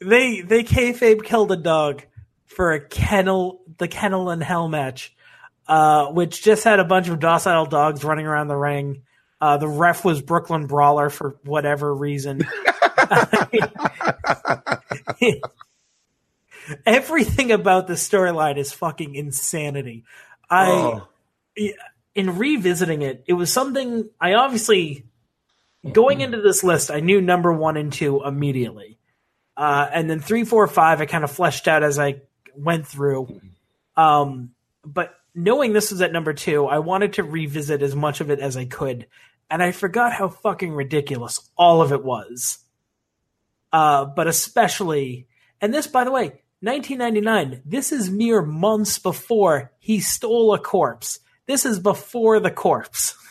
They they kayfabe killed a dog for a kennel, the Kennel and Hell match, uh, which just had a bunch of docile dogs running around the ring. Uh, the ref was Brooklyn Brawler for whatever reason. *laughs* Everything about the storyline is fucking insanity. I, Oh. in revisiting it, it was something I obviously going into this list, I knew number one and two immediately, uh, and then three, four, five, I kind of fleshed out as I went through. Um, but knowing this was at number two, I wanted to revisit as much of it as I could, and I forgot how fucking ridiculous all of it was. Uh, but especially, and this, by the way, 1999. This is mere months before he stole a corpse. This is before the corpse. *laughs*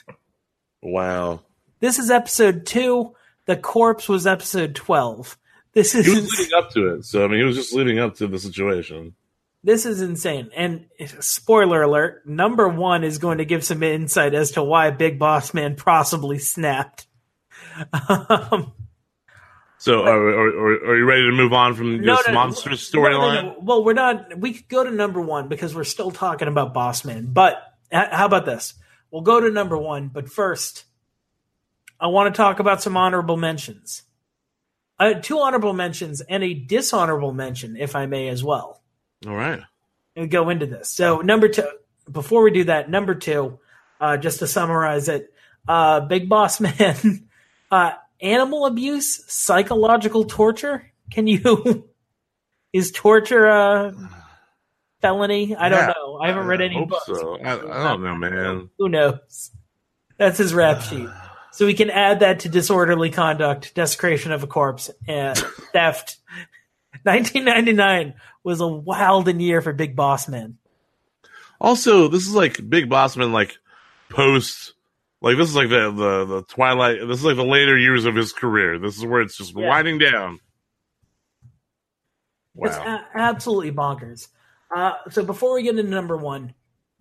Wow. This is episode two. The corpse was episode 12. This is He was leading up to it, so I mean, he was just leading up to the situation. This is insane. And spoiler alert, number one is going to give some insight as to why Big Boss Man possibly snapped. *laughs* Um, So, are, are, are, you ready to move on from no, this no, monster no, storyline? no. Well, we're not. We could go to number one because we're still talking about Boss Man. But how about this? We'll go to number one. But first, I want to talk about some honorable mentions. Uh, two honorable mentions and a dishonorable mention, if I may, as well. All right. and go into this. So number two, before we do that, number two, uh, just to summarize it, uh, Big Boss *laughs* Man, uh, animal abuse, psychological torture. Can you? *laughs* Is torture a felony? I don't Yeah, know. I haven't read any books. so. I, I don't know, man. Who knows? That's his rap *sighs* sheet. So we can add that to disorderly conduct, desecration of a corpse, and theft. *laughs* 1999 was a wild year for Big Boss Man. Also, this is like Big Bossman, like post, like this is like the, the the twilight. This is like the later years of his career. This is where it's just Yeah. winding down. It's Wow. a- absolutely bonkers. Uh, so before we get into number one,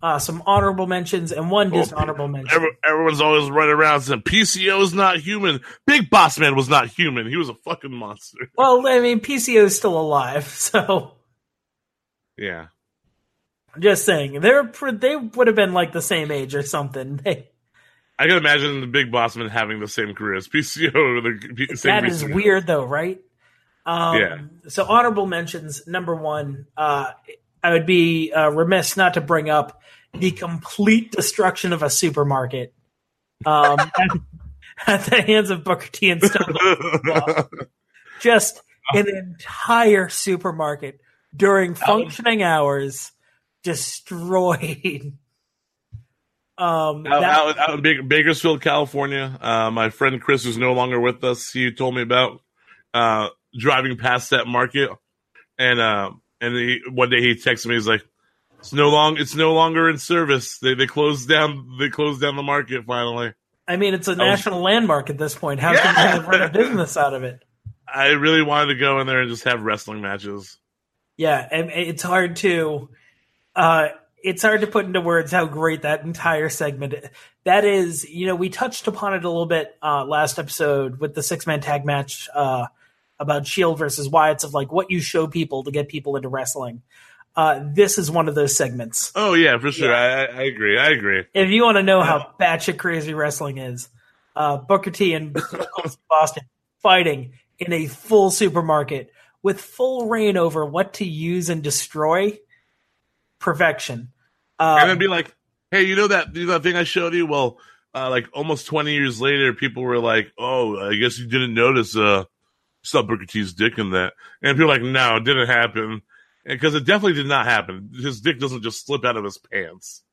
uh, some honorable mentions and one dishonorable mention. Every, everyone's always running around saying PCO is not human. Big Boss Man was not human. He was a fucking monster. Well, I mean, PCO is still alive, *laughs* so Yeah. I'm just saying they're they would have been like the same age or something. *laughs* They, I can imagine the Big Boss Man having the same career as PCO. *laughs* The same that is weird, though, right? Um, Yeah. So honorable mentions. Number one, uh, I would be uh, remiss not to bring up the complete destruction of a supermarket um, *laughs* at, at the hands of Booker T and Stone. Just an entire supermarket during functioning hours destroyed. *laughs* Um, out, that- out, out in Bak- Bakersfield, California. Uh, my friend Chris, who's no longer with us, he told me about uh, driving past that market, and uh, and he, one day he texted me. He's like, "It's no long, it's no longer in service. They they closed down. They closed down the market finally." I mean, it's a was- national landmark at this point. How can you run a business out of it? *laughs* I really wanted to go in there and just have wrestling matches. Yeah, and it's hard to uh it's hard to put into words how great that entire segment is. that is. You know, we touched upon it a little bit uh last episode with the six man tag match uh about Shield versus Wyatt's of like what you show people to get people into wrestling. Uh this is one of those segments. Oh yeah, for sure. I, I I agree. I agree. If you want to know how batshit crazy wrestling is, uh, Booker T and *laughs* Austin fighting in a full supermarket with full reign over what to use and destroy. Perfection. Um, and then be like, "Hey, you know that you know that thing I showed you? Well, uh, like almost twenty years later, people were like, "Oh, I guess you didn't notice uh, saw Booker T's dick in that." And people were like, "No, it didn't happen," because it definitely did not happen. His dick doesn't just slip out of his pants.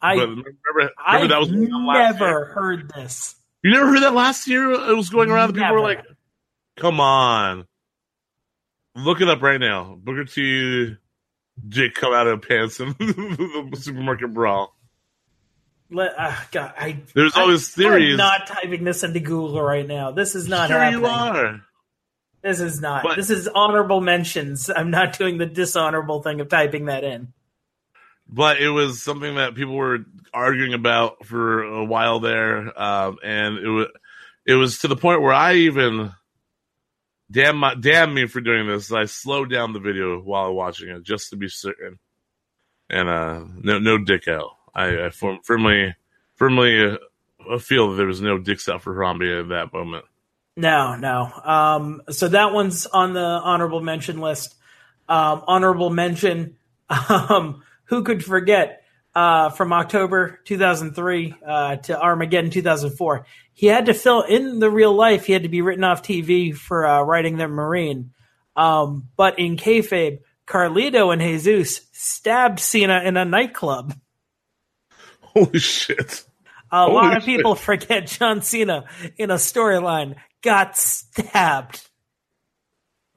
I, but remember, remember I that was never heard this. You never heard that last year? It was going around. and People were Never. like, "Come on, look it up right now." Booker T dick come out of pants in *laughs* the supermarket brawl. Let, uh, God, I, There's I- all these I'm theories. not typing this into Google right now. This is not sure happening. you are. This is not. But- this is honorable mentions. I'm not doing the dishonorable thing of typing that in. but it was something that people were arguing about for a while there, um, and it was it was to the point where I even damn my, damn me for doing this. I slowed down the video while watching it just to be certain, and uh, no no dick out. I, I firm, firmly firmly uh, feel that there was no dicks out for Harambe at that moment. No, no. Um, so that one's on the honorable mention list. Um, honorable mention. *laughs* Um, who could forget? Uh, from October 2003 uh, to Armageddon 2004, he had to fill in the real life. He had to be written off TV for uh, writing the Marine. Um, but in kayfabe, Carlito and Jesus stabbed Cena in a nightclub. Holy shit! A Holy lot of shit. people forget John Cena in a storyline got stabbed.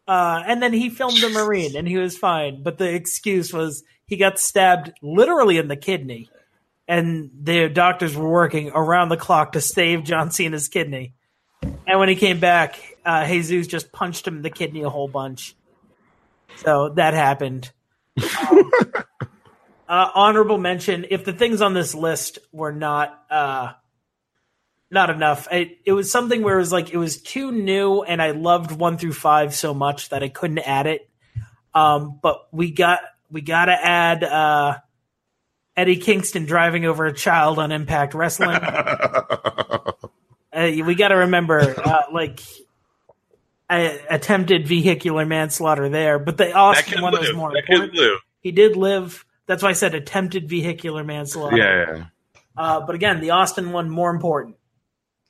Uh, and then he filmed the Marine and he was fine. But the excuse was he got stabbed literally in the kidney. And the doctors were working around the clock to save John Cena's kidney. And when he came back, uh, Jesus just punched him in the kidney a whole bunch. So that happened. *laughs* Um, uh, honorable mention: if the things on this list were not uh, not enough, it, it was something where it was like it was too new, and I loved one through five so much that I couldn't add it. Um, but we got we got to add uh, Eddie Kingston driving over a child on Impact Wrestling. *laughs* uh, we got to remember, uh, like. I attempted vehicular manslaughter there, but the Austin one was more That important. He did live. That's why I said attempted vehicular manslaughter. Yeah, yeah. Uh, but again, the Austin one more important.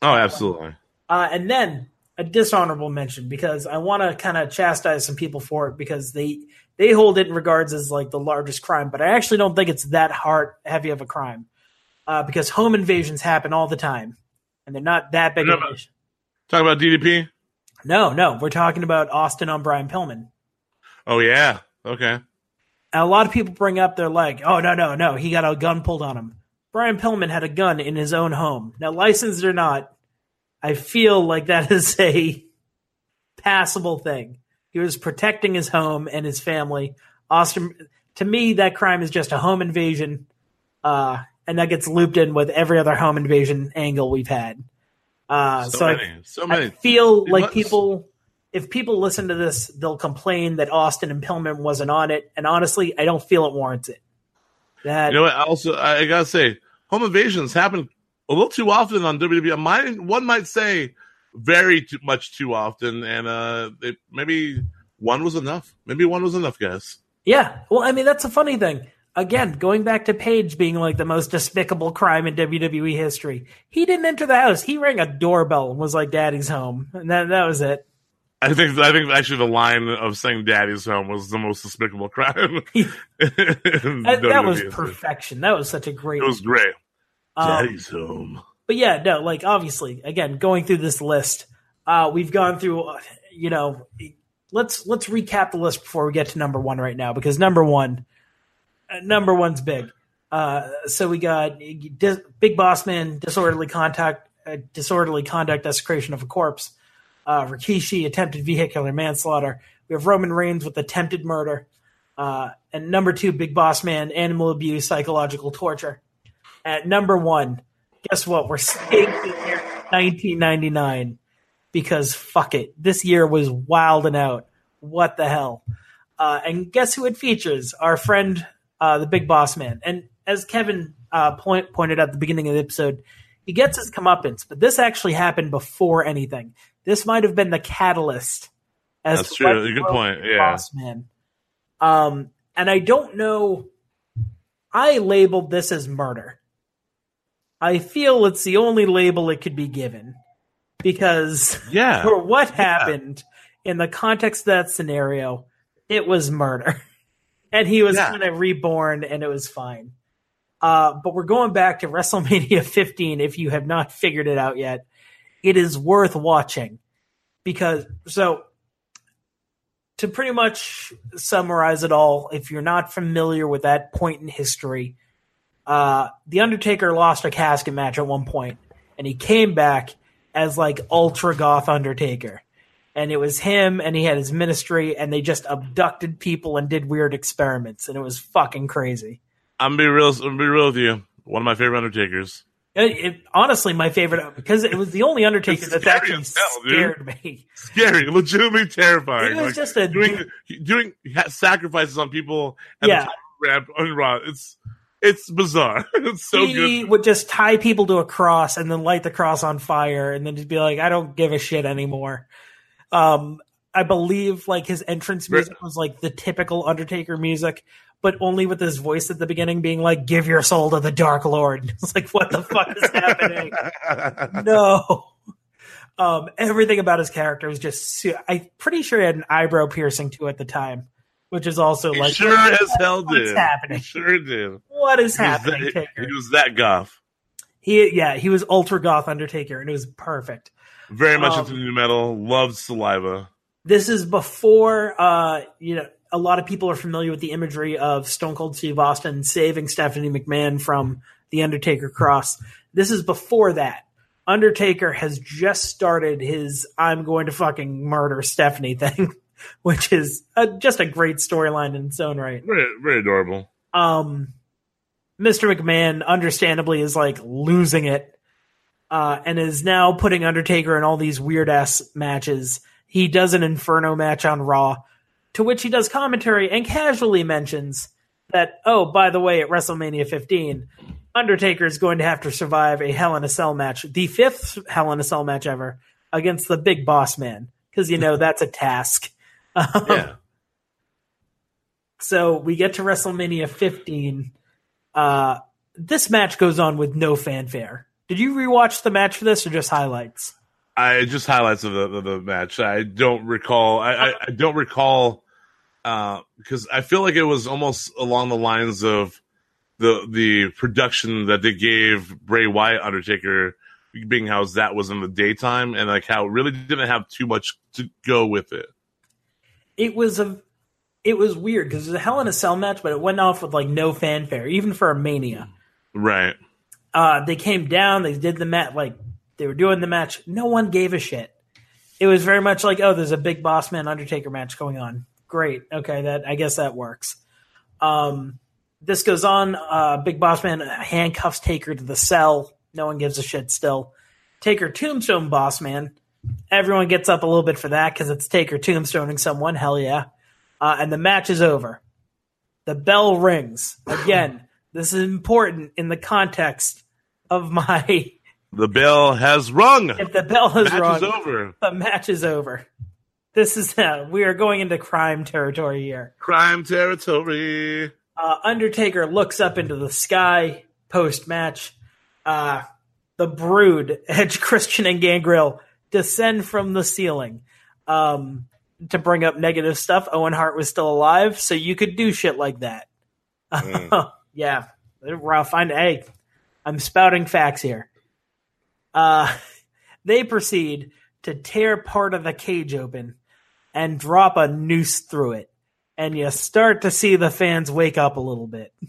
Oh, absolutely. Uh, and then a dishonorable mention because I want to kind of chastise some people for it because they they hold it in regards as like the largest crime, but I actually don't think it's that hard heavy of a crime uh, because home invasions happen all the time, and they're not that big of issue. Talk about DDP. No, no, we're talking about Austin on Brian Pillman. Oh yeah. Okay. And a lot of people bring up, they're like, oh, no, no, no, he got a gun pulled on him. Brian Pillman had a gun in his own home. Now, licensed or not, I feel like that *laughs* is a passable thing. He was protecting his home and his family. Austin, to me, that crime is just a home invasion, uh, and that gets looped in with every other home invasion angle we've had. Uh, So so I- many, so many. I feel It like must- people, if people listen to this, they'll complain that Austin and Pillman wasn't on it. And honestly, I don't feel it warrants it. That You know what? I Also, I I gotta say, home invasions happen a little too often on WWE. Mine, one might say, very too much too often, and uh, it, maybe one was enough. Maybe one was enough, guys. yeah. Well, I mean, that's a funny thing. Again, going back to Paige being like the most despicable crime in WWE history, he didn't enter the house. He rang a doorbell and was like, "Daddy's home," and that that was it. I think I think actually the line of saying "Daddy's home" was the most despicable crime. *laughs* That, that was perfection. That was such a great. It was great. Um, Daddy's home. But yeah, no, like obviously, again, going through this list, uh, we've gone through, uh, you know, let's let's recap the list before we get to number one right now because number one, uh, number one's big. Uh, so we got Dis- Big Boss Man, disorderly contact, uh, disorderly conduct, desecration of a corpse. Uh, Rikishi, attempted vehicular manslaughter. We have Roman Reigns with attempted murder. Uh, and number two, Big Boss Man, animal abuse, psychological torture. At number one, guess what? We're staying in here 1999 because fuck it. This year was wild and out. What the hell? Uh, and guess who it features? Our friend, uh, the Big Boss Man. And as Kevin uh, point, pointed out at the beginning of the episode, he gets his comeuppance, but this actually happened before anything. This might have been the catalyst. As That's true. Good point. Yeah. Boss Man. Um, and I don't know. I labeled this as murder. I feel it's the only label it could be given because Yeah. *laughs* for what happened in the context of that scenario, it was murder. *laughs* And he was Yeah. kind of reborn and it was fine. Uh, but we're going back to WrestleMania *laughs* 15 if you have not figured it out yet. It is worth watching because, so to pretty much summarize it all, if you're not familiar with that point in history, uh, The Undertaker lost a casket match at one point, and he came back as like Ultra Goth Undertaker. and it was him, and he had his ministry, and they just abducted people and did weird experiments, and it was fucking crazy. I'm gonna be real. I'm gonna be real with you. One of my favorite Undertakers. It, it, honestly, my favorite because it was the only Undertaker scary actually hell, dude. scared me. Scary, legitimately terrifying. It was Like, just a- doing doing sacrifices on people at Yeah. the top of the ramp on Raw. It's it's bizarre. *laughs* it's so he good. would just tie people to a cross and then light the cross on fire and then just be like, I don't give a shit anymore. Um, I believe like his entrance music was like the typical Undertaker music, but only with his voice at the beginning being like, "Give your soul to the Dark Lord." *laughs* It's like, what the fuck is happening? *laughs* no. Um, everything about his character was just. I'm pretty sure he had an eyebrow piercing too at the time, which is also He like, sure as hell what's did. happening? He sure did. What is He was happening, that- Taker? He was that goth. He yeah, he was ultra goth Undertaker, and it was perfect. Very much Um, into nu metal. Loved saliva. This is before uh, you know a lot of people are familiar with the imagery of Stone Cold Steve Austin saving Stephanie McMahon from the Undertaker cross. This is before that. Undertaker has just started his "I'm going to fucking murder Stephanie" *laughs* thing, *laughs* which is a, just a great storyline in its own right. Very very adorable. um, Mr. McMahon, understandably, is like losing it, uh, and is now putting Undertaker in all these weird ass matches. He does an Inferno match on Raw, to which he does commentary and casually mentions that, oh, by the way, at WrestleMania 15, Undertaker is going to have to survive a Hell in a Cell match, the fifth Hell in a Cell match ever, against the Big Boss Man, because you know that's a task. Um, Yeah. so we get to WrestleMania 15. Uh, this match goes on with no fanfare. Did you rewatch the match for this or just highlights? I just highlights of the, of the match. I don't recall. I, I, I don't recall because I feel like it was almost along the lines of the the production that they gave Bray Wyatt Undertaker, being how that was in the daytime and like how it really didn't have too much to go with it. It was a, it was weird because it was a Hell in a Cell match, but it went off with like no fanfare, even for a Mania. Right. Uh, they came down, they did the match, like they were doing the match. No one gave a shit. It was very much like, oh, there's a big boss man Undertaker match going on. Great, okay, that I guess that works. Um, this goes on. Uh, big boss man handcuffs Taker to the cell. No one gives a shit. Still, Taker tombstone boss man. Everyone gets up a little bit for that because it's Taker tombstoning someone. Hell yeah! Uh, and the match is over. The bell rings again. *laughs* this is important in the context of my. The bell has rung. *laughs* If the bell has Match rung, is over. the match is over. This is uh, we are going into crime territory here. Crime territory. Uh, Undertaker looks up into the sky post match. Uh, the Brood, *laughs* Edge, Christian, and Gangrel descend from the ceiling. Um, to bring up negative stuff, Owen Hart was still alive, so you could do shit like that. *laughs* yeah, rough. I hey, I'm spouting facts here. Uh, *laughs* they proceed to tear part of the cage open and drop a noose through it. And you start to see the fans wake up a little bit. *laughs*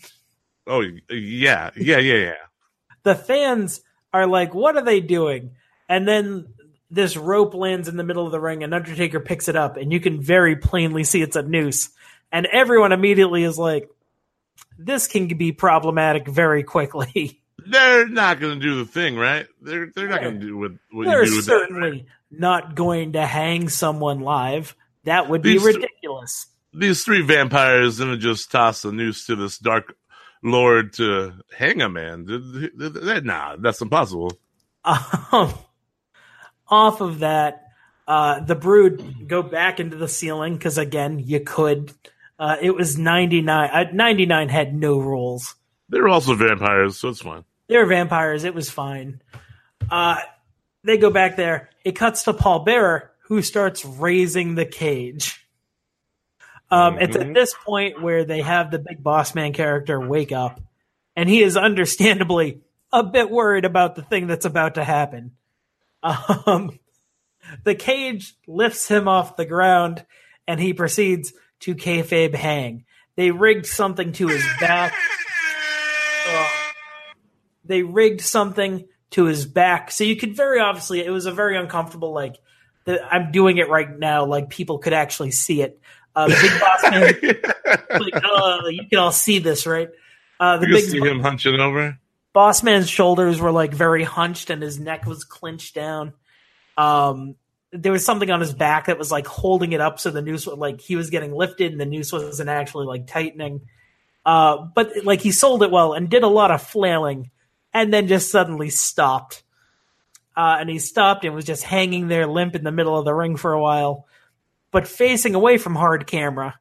Oh yeah, yeah, yeah, yeah. The fans are like, what are they doing? And then this rope lands in the middle of the ring, and Undertaker picks it up, and you can very plainly see it's a noose. And everyone immediately is like, this can be problematic very quickly. *laughs* They're not going to do the thing, right? They're they're not going to do what, what They're you do with that. certainly not going to hang someone live. That would be These- ridiculous. These three vampires to just toss a noose to this dark lord to hang a man. Th- th- th- Nah, that's impossible. *laughs* Um, off of that, uh, the brood go back into the ceiling because again, you could. Uh, it was ninety nine. Uh, ninety nine had no rules. They're also vampires, so it's fine. They were vampires. It was fine. Uh, they go back there. It cuts to Paul Bearer, who starts raising the cage. Um, It's at this point where they have the big boss man character wake up, and he is understandably a bit worried about the thing that's about to happen. Um, the cage lifts him off the ground, and he proceeds to kayfabe hang. They rigged something to his back. They rigged something to his back, so you could very obviously. It was a very uncomfortable like The, I'm doing it right now, like people could actually see it. Uh, big boss man, *laughs* like, uh, you can all see this, right? Uh, the you big see him hunching over. Boss man's shoulders were like very hunched and his neck was clinched down. Um, there was something on his back that was like holding it up so the noose like he was getting lifted and the noose wasn't actually like tightening. Uh, but like he sold it well and did a lot of flailing and then just suddenly stopped. Uh, and he stopped and was just hanging there limp in the middle of the ring for a while, but facing away from hard camera.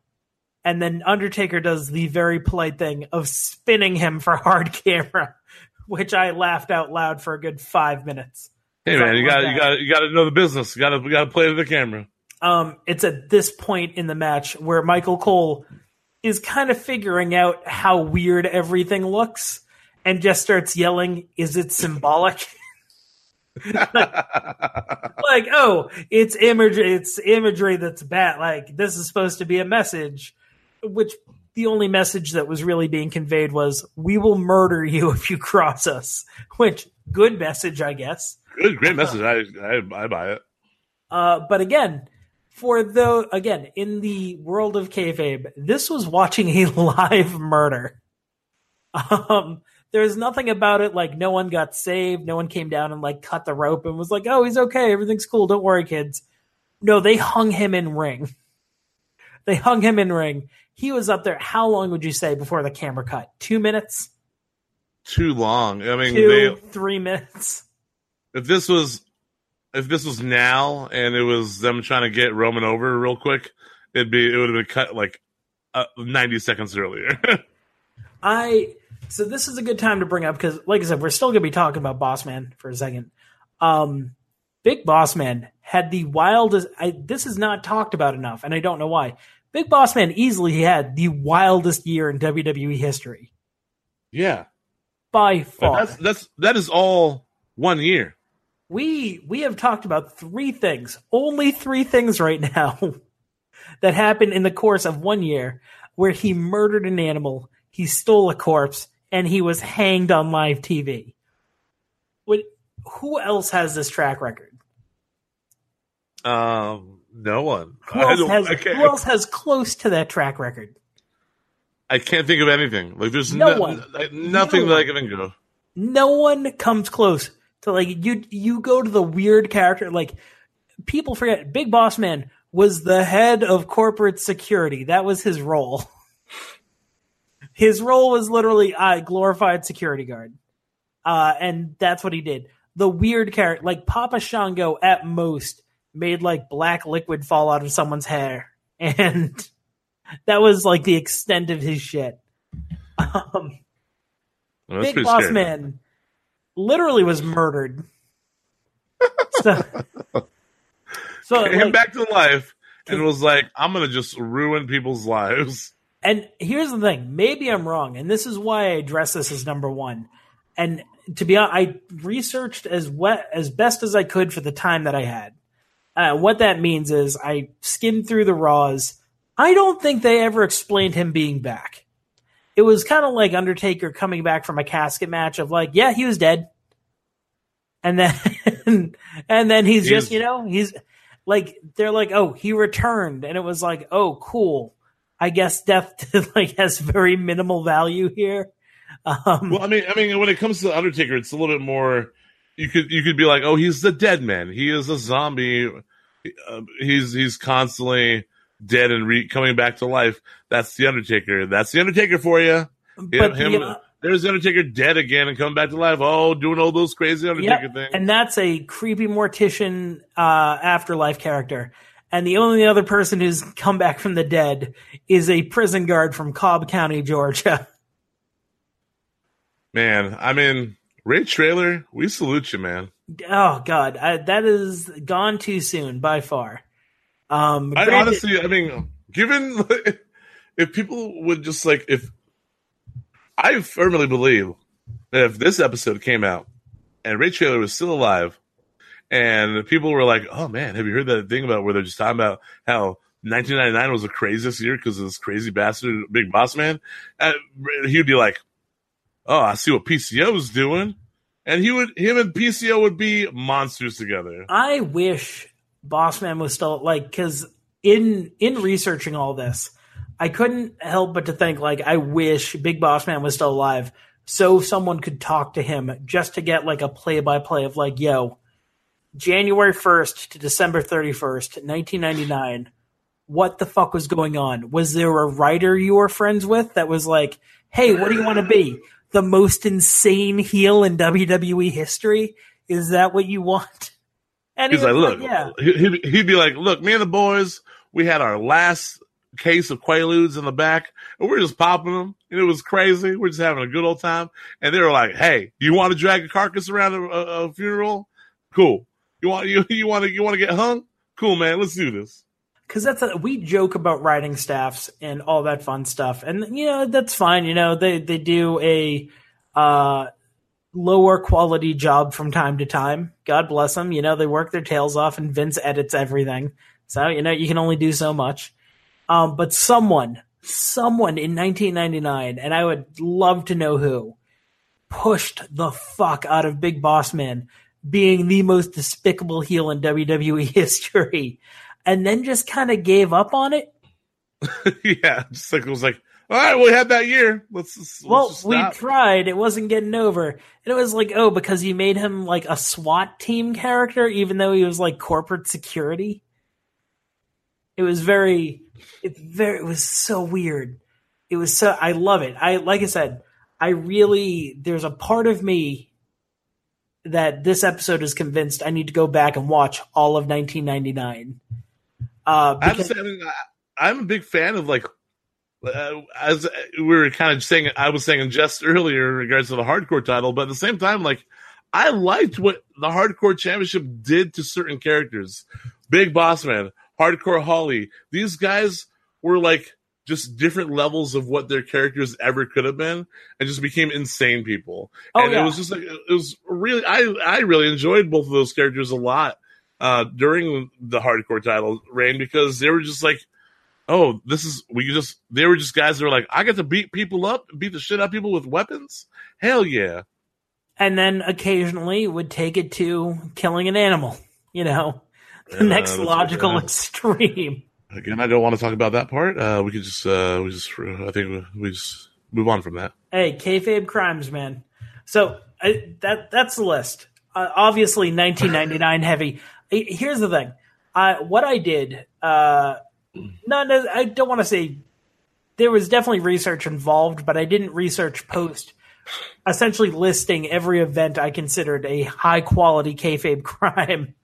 And then Undertaker does the very polite thing of spinning him for *laughs* hard camera, which I laughed out loud for a good five minutes. Hey man, you got you got you got to know the business. You got to got to play to the camera. Um, it's at this point in the match where Michael Cole is kind of figuring out how weird everything looks and just starts yelling, "Is it symbolic?" *laughs* *laughs* like, oh, it's imagery. It's imagery that's bad. Like this is supposed to be a message, which the only message that was really being conveyed was, "We will murder you if you cross us." Which good message, I guess. Good, great message. I, I I buy it. Uh, but again, for the again in the world of kayfabe, this was watching a *laughs* live murder. Um, there's nothing about it like no one got saved, no one came down and like cut the rope and was like, "Oh, he's okay, everything's cool, don't worry, kids." No, they hung him in ring. *laughs* They hung him in ring. He was up there. How long would you say before the camera cut? Two minutes? Too long. I mean, Two, they, three minutes. if this was if this was now and it was them trying to get Roman over real quick, it'd be it would have been cut like uh, 90 seconds earlier. *laughs* I so this is a good time to bring up because, like I said, we're still going to be talking about Boss Man for a second. Um, Big Boss Man had the wildest. I, this is not talked about enough, and I don't know why. Big Boss Man easily had the wildest year in WWE history yeah, by far. that's that's that is all one year. we we have talked about three things, only three things right now *laughs* that happened in the course of one year, where he murdered an animal, he stole a corpse, and he was hanged on live TV. What? Who else has this track record? Um, no one. Who else has Who else has close to that track record? I can't think of anything. Like there's No no, one. like, nothing No that I can think of. No one comes close to like you. You go to the weird character. Like people forget, Big Boss Man was the head of corporate security. That was his role. *laughs* His role was literally I glorified security guard, uh, and that's what he did. The weird character, like Papa Shango, at most made like black liquid fall out of someone's hair, *laughs* and that was like the extent of his shit. *laughs* Um, Well, Big Boss scary. Man literally was murdered. *laughs* so, so Came like- back to life and was like, I'm gonna just ruin people's lives. and here's the thing: maybe I'm wrong, and this is why I address this as number one. And to be honest, I researched as wet as best as I could for the time that I had. Uh, what that means is I skimmed through the Raws. I don't think they ever explained him being back. It was kind of like Undertaker coming back from a casket match of like, yeah, he was dead, and then *laughs* and then he's, just you know he's like they're like, oh, he returned, and it was like, oh, cool. I guess death *laughs* like has very minimal value here. Um, Well, I mean, I mean, when it comes to Undertaker, it's a little bit more. You could you could be like, oh, he's the dead man. He is a zombie. Uh, he's he's constantly dead and re- coming back to life. That's the Undertaker. That's the Undertaker for you. But him, the, uh, there's the Undertaker dead again and coming back to life. Oh, doing all those crazy Undertaker Yep, things. and that's a creepy mortician uh, afterlife character. And the only other person who's come back from the dead is a prison guard from Cobb County, Georgia. *laughs* Man, I mean, Ray Traylor, we salute you, man. Oh God, I, that is gone too soon by far. Um, I granted- honestly, I mean, given *laughs* if people would just like, if I firmly believe that if this episode came out and Ray Traylor was still alive, and people were like, "Oh man, have you heard that thing about where they're just talking about how 1999 was the craziest year because of this crazy bastard Big Boss Man?" Uh, he'd be like, "Oh, I see what PCO PCO's doing," and he would, him and PCO would be monsters together. I wish Bossman was still like because in in researching all this, I couldn't help but to think like I wish Big Boss Man was still alive, so someone could talk to him just to get like a play by play of like, yo, January first to December thirty first, nineteen ninety nine. What the fuck was going on? Was there a writer you were friends with that was like, hey, what do you want to be? The most insane heel in WWE history? Is that what you want? *laughs* And He's he like, look, yeah. he- he'd, he'd be like, look, me and the boys, we had our last case of Quaaludes in the back, and we're just popping them, and it was crazy. We're just having a good old time. And they were like, hey, you want to drag a carcass around a, a, a funeral? Cool. You want *laughs* you you want to you want to get hung? Cool, man. Let's do this. Because that's a, we joke about writing staffs and all that fun stuff, and you know that's fine. You know they they do a uh, lower quality job from time to time. God bless them. You know they work their tails off, and Vince edits everything, so you know you can only do so much. Um, but someone, someone in 1999, and I would love to know who, pushed the fuck out of Big Boss Man being the most despicable heel in WWE *laughs* history and then just kind of gave up on it. *laughs* yeah, just like it was like, all right, we had that year. Let's, let's Well, just we tried. It wasn't getting over. And it was like, oh, because you made him like a SWAT team character, even though he was like corporate security. It was very, it very, it was so weird. It was so, I love it. I, like I said, I really, there's a part of me that this episode is convinced I need to go back and watch all of 1999. Uh, I have to because- say, I mean, I, I'm a big fan of like, uh, as we were kind of saying, I was saying just earlier in regards to the hardcore title, but at the same time, like, I liked what the hardcore championship did to certain characters. Big Boss Man, Hardcore Holly, these guys were like just different levels of what their characters ever could have been, and just became insane people. Oh, and yeah. it was just like it was really, I I really enjoyed both of those characters a lot uh, during the hardcore title reign because they were just like, oh, this is we just they were just guys that were like, I get to beat people up, beat the shit out of people with weapons. Hell yeah! and then occasionally would take it to killing an animal. You know, *laughs* the Yeah, next logical yeah. extreme. Again, I don't want to talk about that part. Uh, we could just uh, we just I think we, we just move on from that. Hey, kayfabe crimes, man. So I, that that's the list. Uh, obviously, 1999 heavy. Here's the thing. I, what I did, uh, not I don't want to say there was definitely research involved, but I didn't research post. Essentially, listing every event I considered a high quality kayfabe *laughs* crime,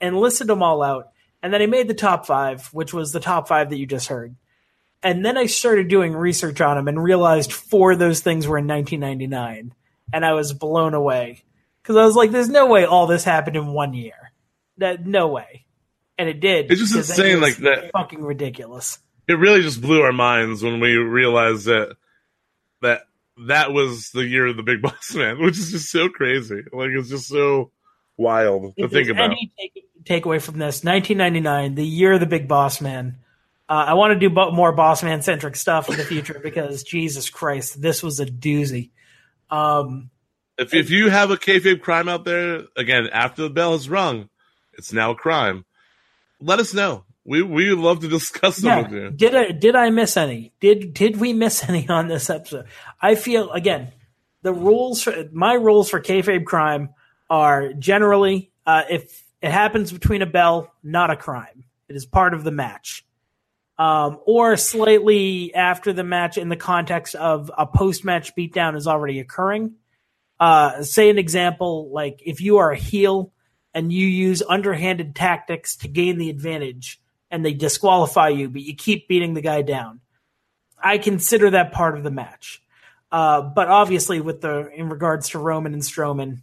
and listed them all out. And then I made the top five, which was the top five that you just heard. And then I started doing research on them and realized four of those things were in 1999. And I was blown away. Because I was like, there's no way all this happened in one year. That No way. And it did. It's just insane like that. Fucking ridiculous. It really just blew our minds when we realized that that that was the year of the Big *laughs* Boss Man, which is just so crazy. Like it's just so wild to If think there's about. Any take, takeaway from this 1999, the year of the big boss man. Uh, I want to do bo- more boss man centric stuff in the future because Jesus Christ, this was a doozy. Um, If if you have a kayfabe crime out there, again after the bell is rung, it's now a crime. Let us know. We we would love to discuss them with you. did I did I miss any? Did did we miss *laughs* any on this episode? I feel again the rules for my rules for kayfabe crime are generally uh, if it happens between a bell, not a crime. It is part of the match. Um, or slightly after the match in the context of a post match beatdown is already occurring. Uh, say an example, like if you are a heel and you use underhanded tactics to gain the advantage and they disqualify you, but you keep beating the guy down. I consider that part of the match. Uh, but obviously, with the in regards to Roman and Strowman,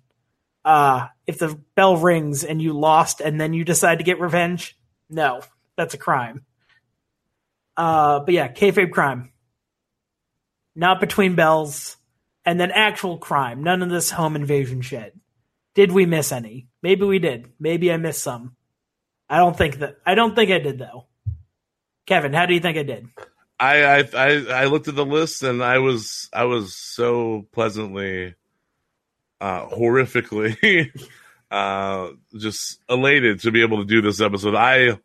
uh, if the bell rings and you lost and then you decide to get revenge, no, that's a crime. Uh, but yeah, kayfabe crime, not between bells, and then actual crime. None of this home invasion shit. Did we miss any? Maybe we did. Maybe I missed some. I don't think that. I don't think I did though. Kevin, how do you think I did? I, I I looked at the list and I was I was so pleasantly uh horrifically uh *laughs* uh, just elated to be able to do this episode. I,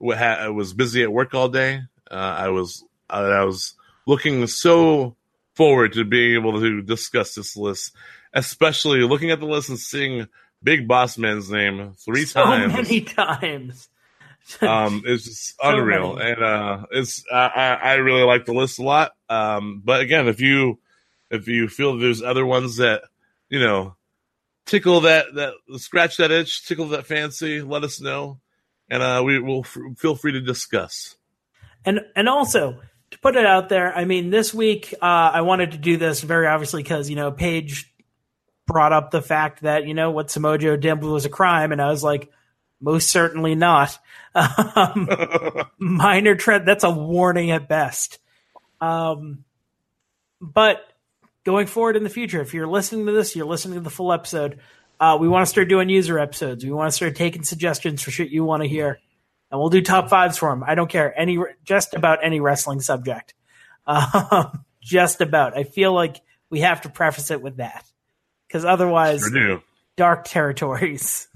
I was busy at work all day. Uh, I was I was looking so forward to being able to discuss this list, especially looking at the list and seeing Big Boss Man's name three so times. many times. *laughs* um, it's just So unreal, many. and uh, it's I, I really like the list a lot. Um, but again, if you if you feel there's other ones that you know tickle that that scratch that itch, tickle that fancy, let us know, and uh, we will f- feel free to discuss. And and also to put it out there, I mean, this week uh, I wanted to do this very obviously because you know Paige brought up the fact that you know what Samoa Joe did was a crime, and I was like, most certainly not. *laughs* Um, *laughs* minor tread. That's a warning at best. Um, but going forward in the future, if you're listening to this, you're listening to the full episode. Uh, we want to start doing user episodes. We want to start taking suggestions for shit you want to hear, and we'll do top fives for them. I don't care any, just about any wrestling subject. *laughs* Um, just about. I feel like we have to preface it with that because otherwise, Sure dark territories.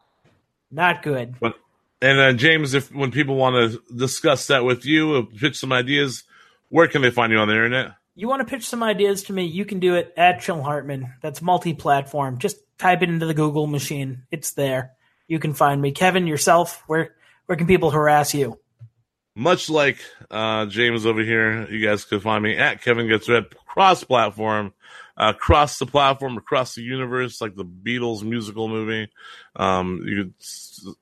*laughs* Not good. But and uh, James, if when people want to discuss that with you, uh, pitch some ideas, where can they find you on the internet? You want to pitch some ideas to me? You can do it at Chill Hartman. That's multi-platform. Just type it into the Google machine. It's there. You can find me. Kevin, yourself, where where can people harass you? Much like uh, James over here, you guys could find me at Kevin Gets Red cross platform, uh, across the platform, across the universe, like the Beatles musical movie. Um, you could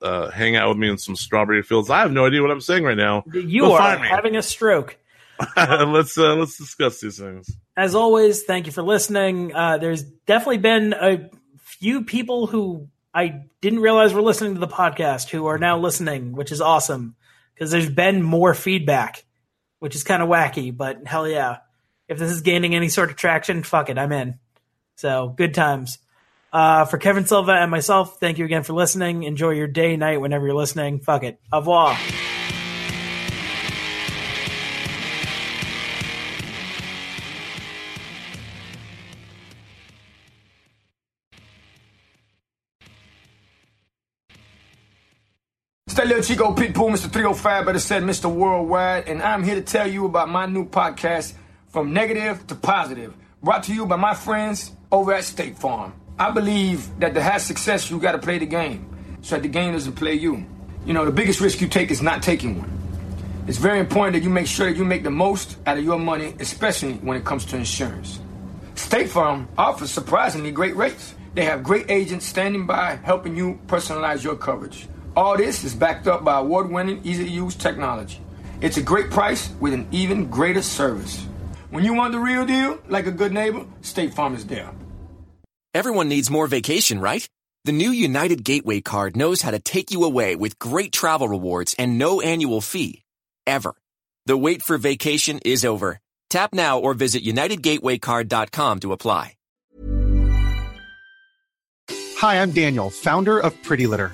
uh, hang out with me in some strawberry fields. I have no idea what I'm saying right now. You Go are having a stroke. *laughs* let's uh, let's discuss these things. As always, thank you for listening. Uh, there's definitely been a few people who I didn't realize were listening to the podcast who are now listening, which is awesome because there's been more feedback, which is kind of wacky, but hell yeah. If this is gaining any sort of traction, fuck it, I'm in. So good times. Uh, for Kevin Silva and myself, thank you again for listening. Enjoy your day, night, whenever you're listening. Fuck it. Au revoir. That little Chico Pitbull, Mr. 305, better said Mr. Worldwide, and I'm here to tell you about my new podcast, From Negative to Positive, brought to you by my friends over at State Farm. I believe that to have success, you gotta play the game, so that the game doesn't play you. You know, the biggest risk you take is not taking one. It's very important that you make sure that you make the most out of your money, especially when it comes to insurance. State Farm offers surprisingly great rates. They have great agents standing by helping you personalize your coverage. All this is backed up by award winning, easy to use technology. It's a great price with an even greater service. When you want the real deal, like a good neighbor, State Farm is there. Everyone needs more vacation, right? The new United Gateway card knows how to take you away with great travel rewards and no annual fee. Ever. The wait for vacation is over. Tap now or visit UnitedGatewayCard.com to apply. Hi, I'm Daniel, founder of Pretty Litter.